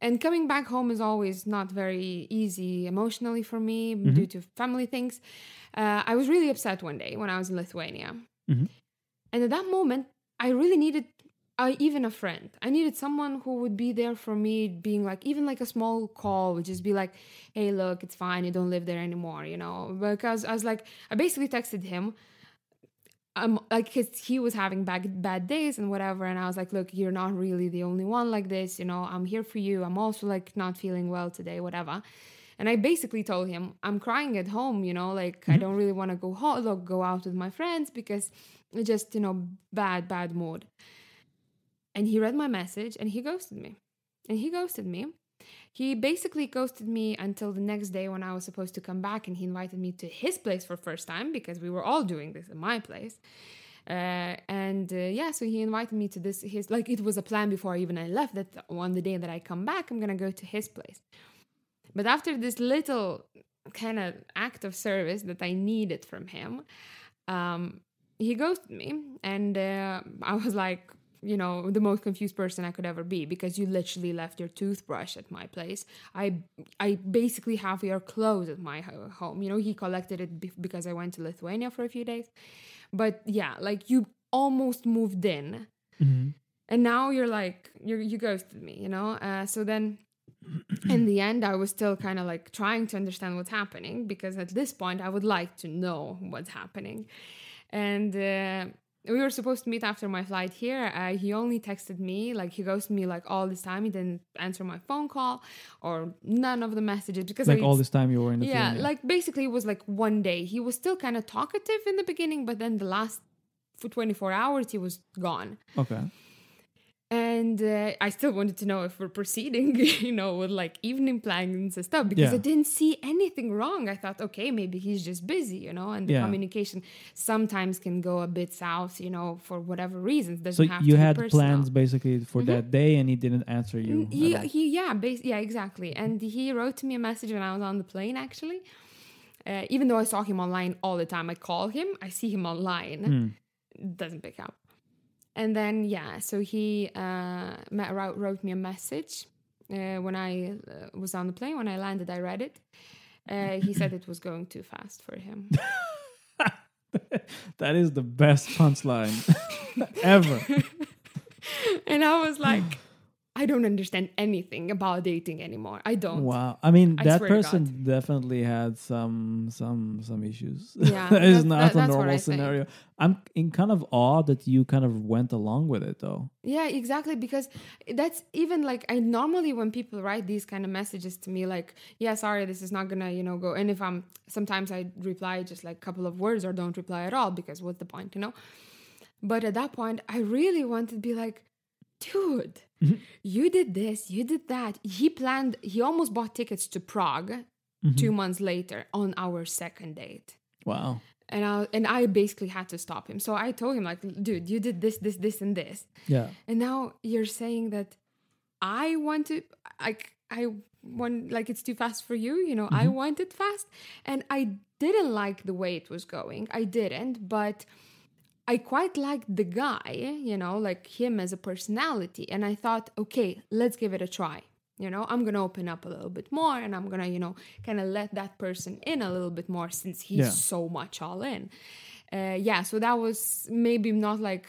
and coming back home is always not very easy emotionally for me due to family things. Uh, I was really upset one day when I was in Lithuania. Mhm. And at that moment, I really needed uh, even a friend. I needed someone who would be there for me, being like, even like a small call would just be like, hey, look, it's fine. You don't live there anymore, you know? Because I was like, I basically texted him. Um, like his, he was having bad bad days and whatever, and I was like, "Look, you're not really the only one like this. You know, I'm here for you. I'm also like not feeling well today, whatever." And I basically told him, I'm crying at home, you know, like I don't really want to go home, like, go out with my friends because it's just, you know, bad, bad mood. And he read my message and he ghosted me. And he ghosted me. He basically ghosted me until the next day when I was supposed to come back and he invited me to his place for first time because we were all doing this at my place. Uh, and uh, yeah, so he invited me to this his like it was a plan before even I left that on the day that I come back I'm gonna go to his place. But after this little kind of act of service that I needed from him, um, he ghosted me, and uh, I was like, you know, the most confused person I could ever be because you literally left your toothbrush at my place. I I basically have your clothes at my home. You know, he collected it because I went to Lithuania for a few days. But yeah, like you almost moved in, Mhm. and now you're like you you ghosted me. You know, uh, so then in the end i was still kind of like trying to understand what's happening because at this point i would like to know what's happening and uh, we were supposed to meet after my flight here. Uh, he only texted me like he ghosted me like all this time. He didn't answer my phone call or none of the messages because Like I- all this time you were in the yeah like basically it was like one day. He was still kind of talkative in the beginning but then the last for 24 hours he was gone. Okay. And uh, I still wanted to know if we're proceeding, you know, with like evening plans and stuff because Yeah. I didn't see anything wrong. I thought, okay, maybe he's just busy, you know, and the Yeah. communication sometimes can go a bit south, you know, for whatever reasons. So Doesn't have you to had personal. plans basically for that day, and he didn't answer you. Mm, He, he, yeah, bas- yeah, exactly. And he wrote to me a message when I was on the plane, actually. Uh, even though I saw him online all the time, I call him, I see him online, Hmm. doesn't pick up. And then, yeah, so he uh, wrote me a message uh, when I uh, was on the plane. When I landed, I read it. Uh, he said it was going too fast for him. that is the best punchline ever. and I was like, I don't understand anything about dating anymore. I don't. Wow. I mean, I that person definitely had some some some issues. Yeah, that is not that- a normal think. scenario. I'm in kind of awe that you kind of went along with it though. Yeah, exactly. Because that's even like I normally when people write these kind of messages to me, like, yeah, sorry, this is not gonna, you know, go. And if I'm sometimes I reply just like a couple of words or don't reply at all because what's the point, you know? But at that point, I really wanted to be like, dude, mm-hmm. you did this, you did that. He planned, he almost bought tickets to Prague mm-hmm. two months later on our second date Wow. and I and I basically had to stop him. So I told him like, dude, you did this, this, this, and this, Yeah. and now you're saying that I want to like I want like it's too fast for you. You know, I mm-hmm. want it fast, and I didn't like the way it was going. I didn't, but. I quite liked the guy, you know, like him as a personality. And I thought, okay, let's give it a try. You know, I'm going to open up a little bit more and I'm going to, you know, kind of let that person in a little bit more since he's Yeah. so much all in. Uh, yeah, so that was maybe not like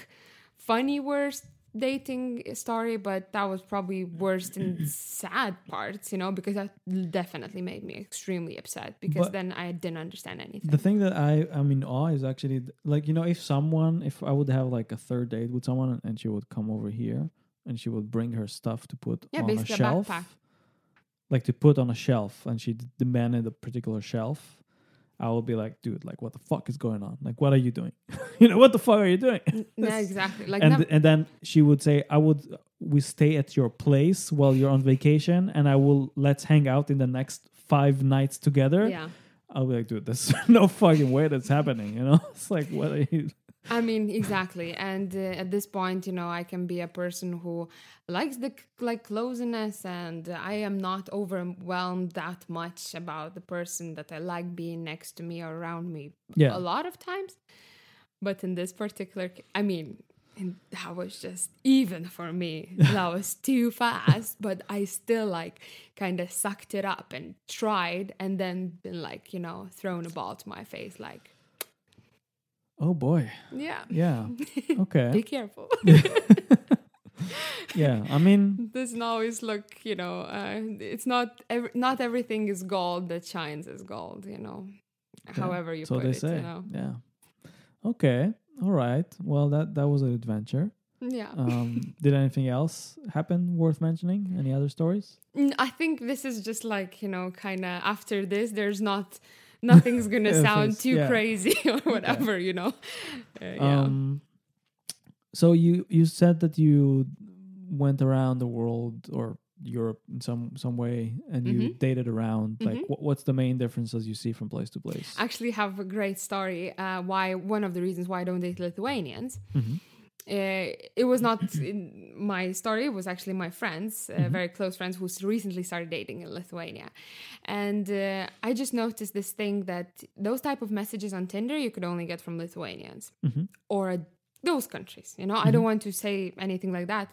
funny worst dating story, but that was probably worst and sad parts, you know, because that definitely made me extremely upset because But- then I didn't understand anything. The thing that I am in awe is actually like you know if someone if I would have like a third date with someone and she would come over here and she would bring her stuff to put Yeah, on a basically a shelf, backpack. like to put on a shelf, and she demanded a particular shelf. I will be like, dude, like what the fuck is going on? Like what are you doing? you know what the fuck are you doing? yeah, exactly. Like, and and then she would say, I would we stay at your place while you're on vacation, and I will let's hang out in the next five nights together. yeah. I'll be like, dude, there's no fucking way that's happening. You know, it's like, what are you? I mean, exactly. And uh, at this point, you know, I can be a person who likes the like closeness, and I am not overwhelmed that much about the person that I like being next to me or around me. Yeah. a lot of times. But in this particular, I mean, and that was just even for me that was too fast but i still like kind of sucked it up and tried and then been like you know thrown a ball to my face like Oh boy. yeah Yeah. Okay. Be careful yeah. I mean, doesn't always look you know uh, it's not ev- not everything is gold that shines as gold you know however you so put they it say. you know Yeah. Okay. All right. Well, that that was an adventure. yeah Um, did anything else happen worth mentioning? Any other stories? I think this is just like, you know, kind of after this, there's not, nothing's to Yeah, sound too yeah. crazy or whatever, you know. Uh, yeah. Um, so you you said that you went around the world or Europe in some some way, and you Mhm. dated around. Like, Mhm. what, what's the main differences you see from place to place? actually have a great story. Uh, why, one of the reasons why I don't date Lithuanians. Mhm. Uh, it was not in my story. It was actually my friends, uh, very close friends, who recently started dating in Lithuania, and uh, I just noticed this thing that those type of messages on Tinder you could only get from Lithuanians Mhm. or those countries. You know, I don't want to say anything like that.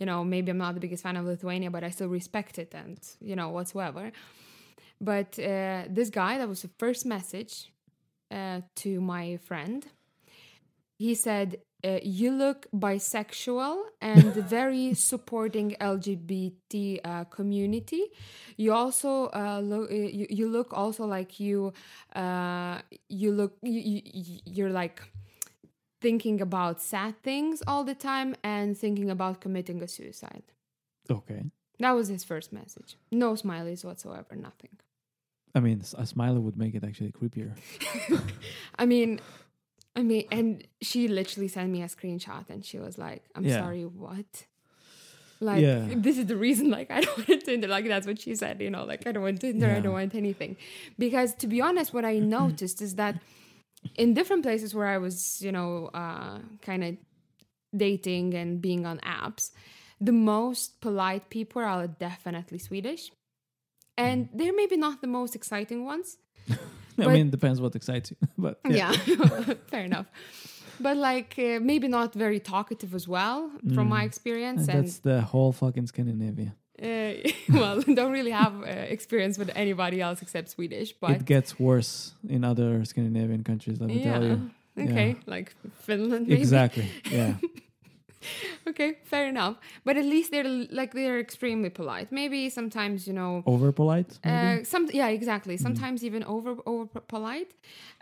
You know, maybe I'm not the biggest fan of Lithuania, but I still respect it and you know whatsoever. But uh, this guy, that was the first message uh, to my friend. He said, uh, "You look bisexual and very supporting LGBT uh, community. You also uh, look. You, you look also like you. Uh, you look. You, you, you're like." thinking about sad things all the time and thinking about committing a suicide. Okay. That was his first message. No smileys whatsoever, nothing. I mean, a smiley would make it actually creepier. I mean, I mean, and she literally sent me a screenshot and she was like, I'm Yeah. sorry, what? Like, Yeah. this is the reason, like, I don't want Tinder. Like, that's what she said, you know, like, I don't want Tinder, I don't want anything. Because to be honest, what I noticed is that in different places where I was, you know, uh, kind of dating and being on apps, the most polite people are definitely Swedish. And they're maybe not the most exciting ones. I But- mean, depends what excites you, but Yeah, fair enough. But like uh, maybe not very talkative as well, from my Mm. experience. And And, that's the whole fucking Scandinavia. uh, well, don't really have uh, experience with anybody else except Swedish. But it gets worse in other Scandinavian countries. Let me tell you. okay, Yeah. like Finland. Maybe. Exactly. Yeah. Okay, fair enough. But at least they're like they're extremely polite. Maybe sometimes you know Over polite. Uh, some yeah, exactly. Sometimes even over over polite.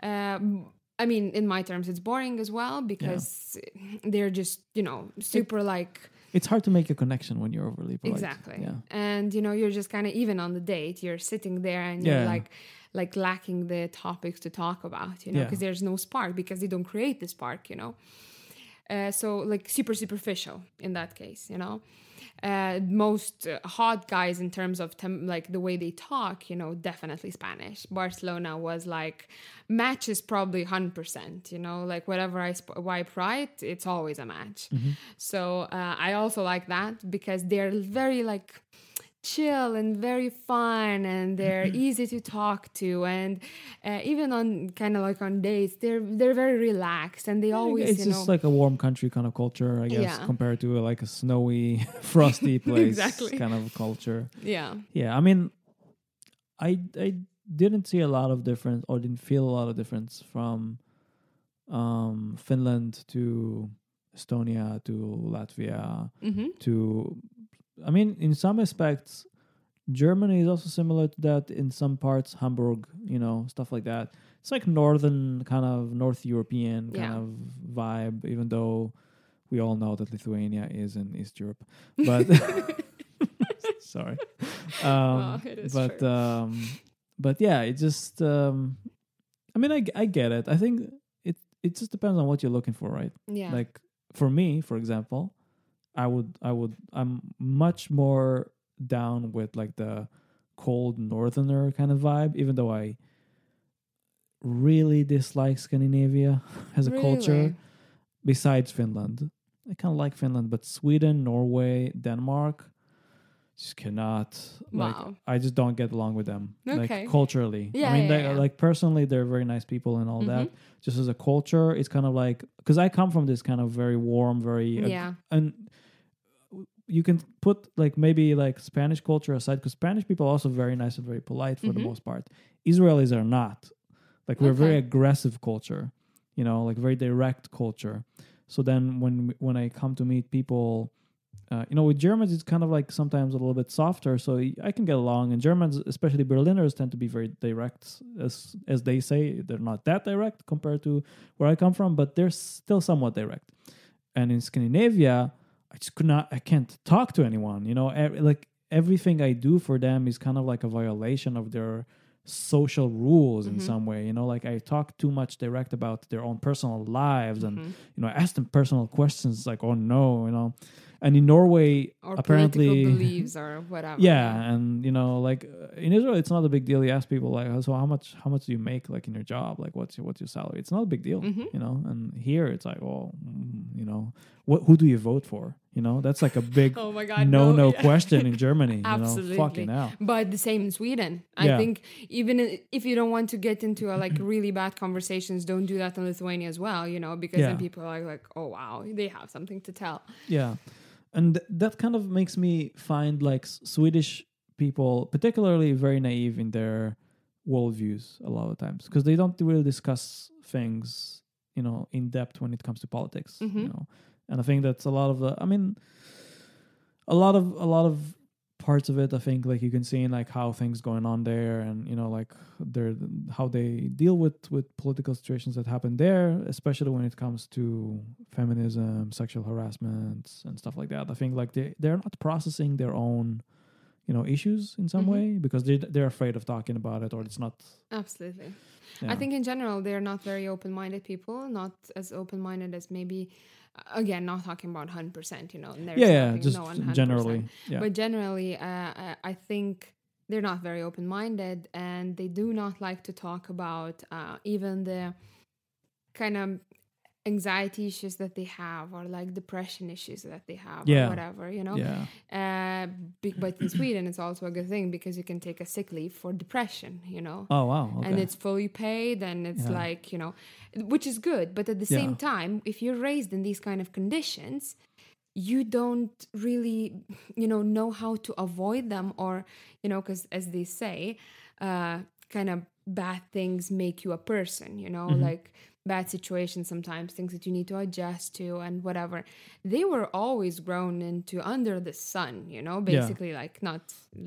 Um, I mean, in my terms, it's boring as well because they're just you know super like it's hard to make a connection when you're overly polite. exactly, Yeah. and you know you're just kind of even on the date. You're sitting there and you're like like lacking the topics to talk about, you know, Yeah. because there's no spark because they don't create the spark, you know. Uh, so like super superficial in that case, you know. Uh, most uh, hot guys in terms of tem- like the way they talk, you know, definitely Spanish. Barcelona was like matches probably hundred percent, you know, like whatever I sp- wipe right, it's always a match. So uh, I also like that because they're very like chill and very fun and they're easy to talk to and uh, even on kind of like on dates they're they're very relaxed and they always it's just know like a warm country kind of culture, I guess, Yeah. compared to like a snowy, frosty place Exactly. kind of culture. yeah Yeah, I mean, I I didn't see a lot of difference or didn't feel a lot of difference from um, Finland to Estonia to Latvia hmm to I mean in some aspects Germany is also similar to that in some parts Hamburg you know stuff like that. It's like northern kind of north European kind Yeah. of vibe even though we all know that Lithuania is in East Europe. But sorry. Um Well, but um but yeah it just um I mean I, I get it. I think it it just depends on what you're looking for right? Yeah. Like for me for example i would i would i'm much more down with like the cold northerner kind of vibe even though i really dislike scandinavia as a culture besides finland i kind of like finland but sweden norway denmark just cannot like Wow. I just don't get along with them Okay. like culturally. Yeah, I mean yeah, they, yeah. like personally they're very nice people and all that. Mhm. Just as a culture, it's kind of like because I come from this kind of very warm, very ag- Yeah. and you can put like maybe like Spanish culture aside because Spanish people are also very nice and very polite for the Mhm. most part. Israelis are not. Like we're a very aggressive culture, you know, like very direct culture. So then when when I come to meet people, uh, you know, with Germans it's kind of like sometimes a little bit softer. So I can get along. And Germans, especially Berliners, tend to be very direct, as as they say. They're not that direct compared to where I come from, but they're still somewhat direct. And in Scandinavia, I just could not. I can't talk to anyone. You know, like everything I do for them is kind of like a violation of their social rules in Mhm. some way. You know, like I talk too much direct about their own personal lives, and Mhm. you know, I ask them personal questions like, "Oh no," you know. And in Norway, Or apparently, beliefs or whatever. yeah, and you know, like uh, in Israel, it's not a big deal. You ask people like, "So how much? How much do you make like in your job? Like, what's your what's your salary?" It's not a big deal, Mhm. you know. And here, it's like, well, mm, you know, what who do you vote for? You know, that's like a big Oh my god. no no yeah. question in Germany. Absolutely. You know, fucking hell. But the same in Sweden. Yeah. Mm-hmm. I think even if you don't want to get into a, like really bad conversations, don't do that in Lithuania as well. You know, because Yeah. then people are like, oh wow, they have something to tell. Yeah, and th- that kind of makes me find like S- Swedish people particularly very naive in their worldviews a lot of times because they don't really discuss things you know in depth when it comes to politics. You Mhm. know, and I think that's a lot of the. I mean, a lot of a lot of parts of it i think like you can see in like how things going on there and you know like their how they deal with with political situations that happen there especially when it comes to feminism sexual harassment and stuff like that i think like they they're not processing their own you know issues in some Mhm. way because they they're afraid of talking about it or it's not Absolutely. yeah. I think in general they're not very open-minded people, not as open-minded as maybe. Again, not talking about hundred percent. You know, and there's yeah yeah just no 100%. generally yeah But generally, uh, I- I think they're not very open minded and they do not like to talk about uh, even the kind of anxiety issues that they have or like depression issues that they have Yeah. or whatever, you know? yeah Uh, be- but in Sweden, it's also a good thing because you can take a sick leave for depression, you know? oh wow okay. and it's fully paid and it's Yeah. like you know which is good but at the Yeah. same time if you're raised in these kind of conditions you don't really you know know how to avoid them or you know because as they say uh kind of bad things make you a person you know Mhm. like bad situations sometimes things that you need to adjust to and whatever they were always grown into under the sun you know Yeah. basically like not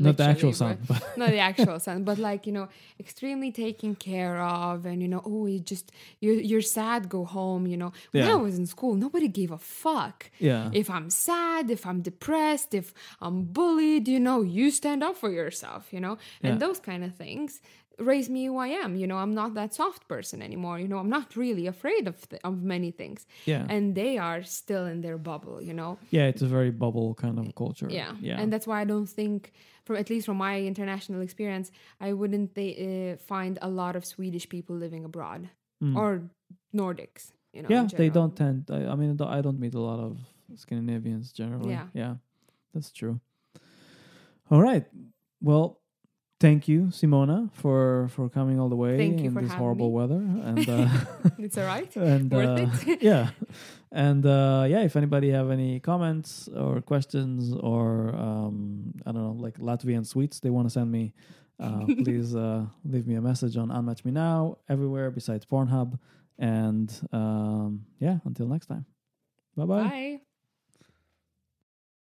not the actual sun not the actual son, but like you know, extremely taken care of, and you know, oh, you just you're you're sad, go home. You know, when Yeah. I was in school, nobody gave a fuck yeah if I'm sad, if I'm depressed, if I'm bullied. You know, you stand up for yourself. You know, and Yeah. those kind of things raise me who I am. You know, I'm not that soft person anymore. You know, I'm not really afraid of th- of many things, yeah and they are still in their bubble. You know, yeah it's a very bubble kind of culture yeah. yeah And that's why I don't think, from at least from my international experience, I wouldn't they, uh, find a lot of Swedish people living abroad Mm. or Nordics. You know, yeah they don't tend I, I mean i don't meet a lot of scandinavians generally Yeah. yeah that's true all right well thank you simona for for coming all the way Thank in this horrible me. weather and uh It's all right. and Worth uh, it. yeah and uh yeah if anybody have any comments or questions or um i don't know like latvian sweets they want to send me uh please uh leave me a message on unmatch me now everywhere besides pornhub and um yeah until next time bye bye Bye.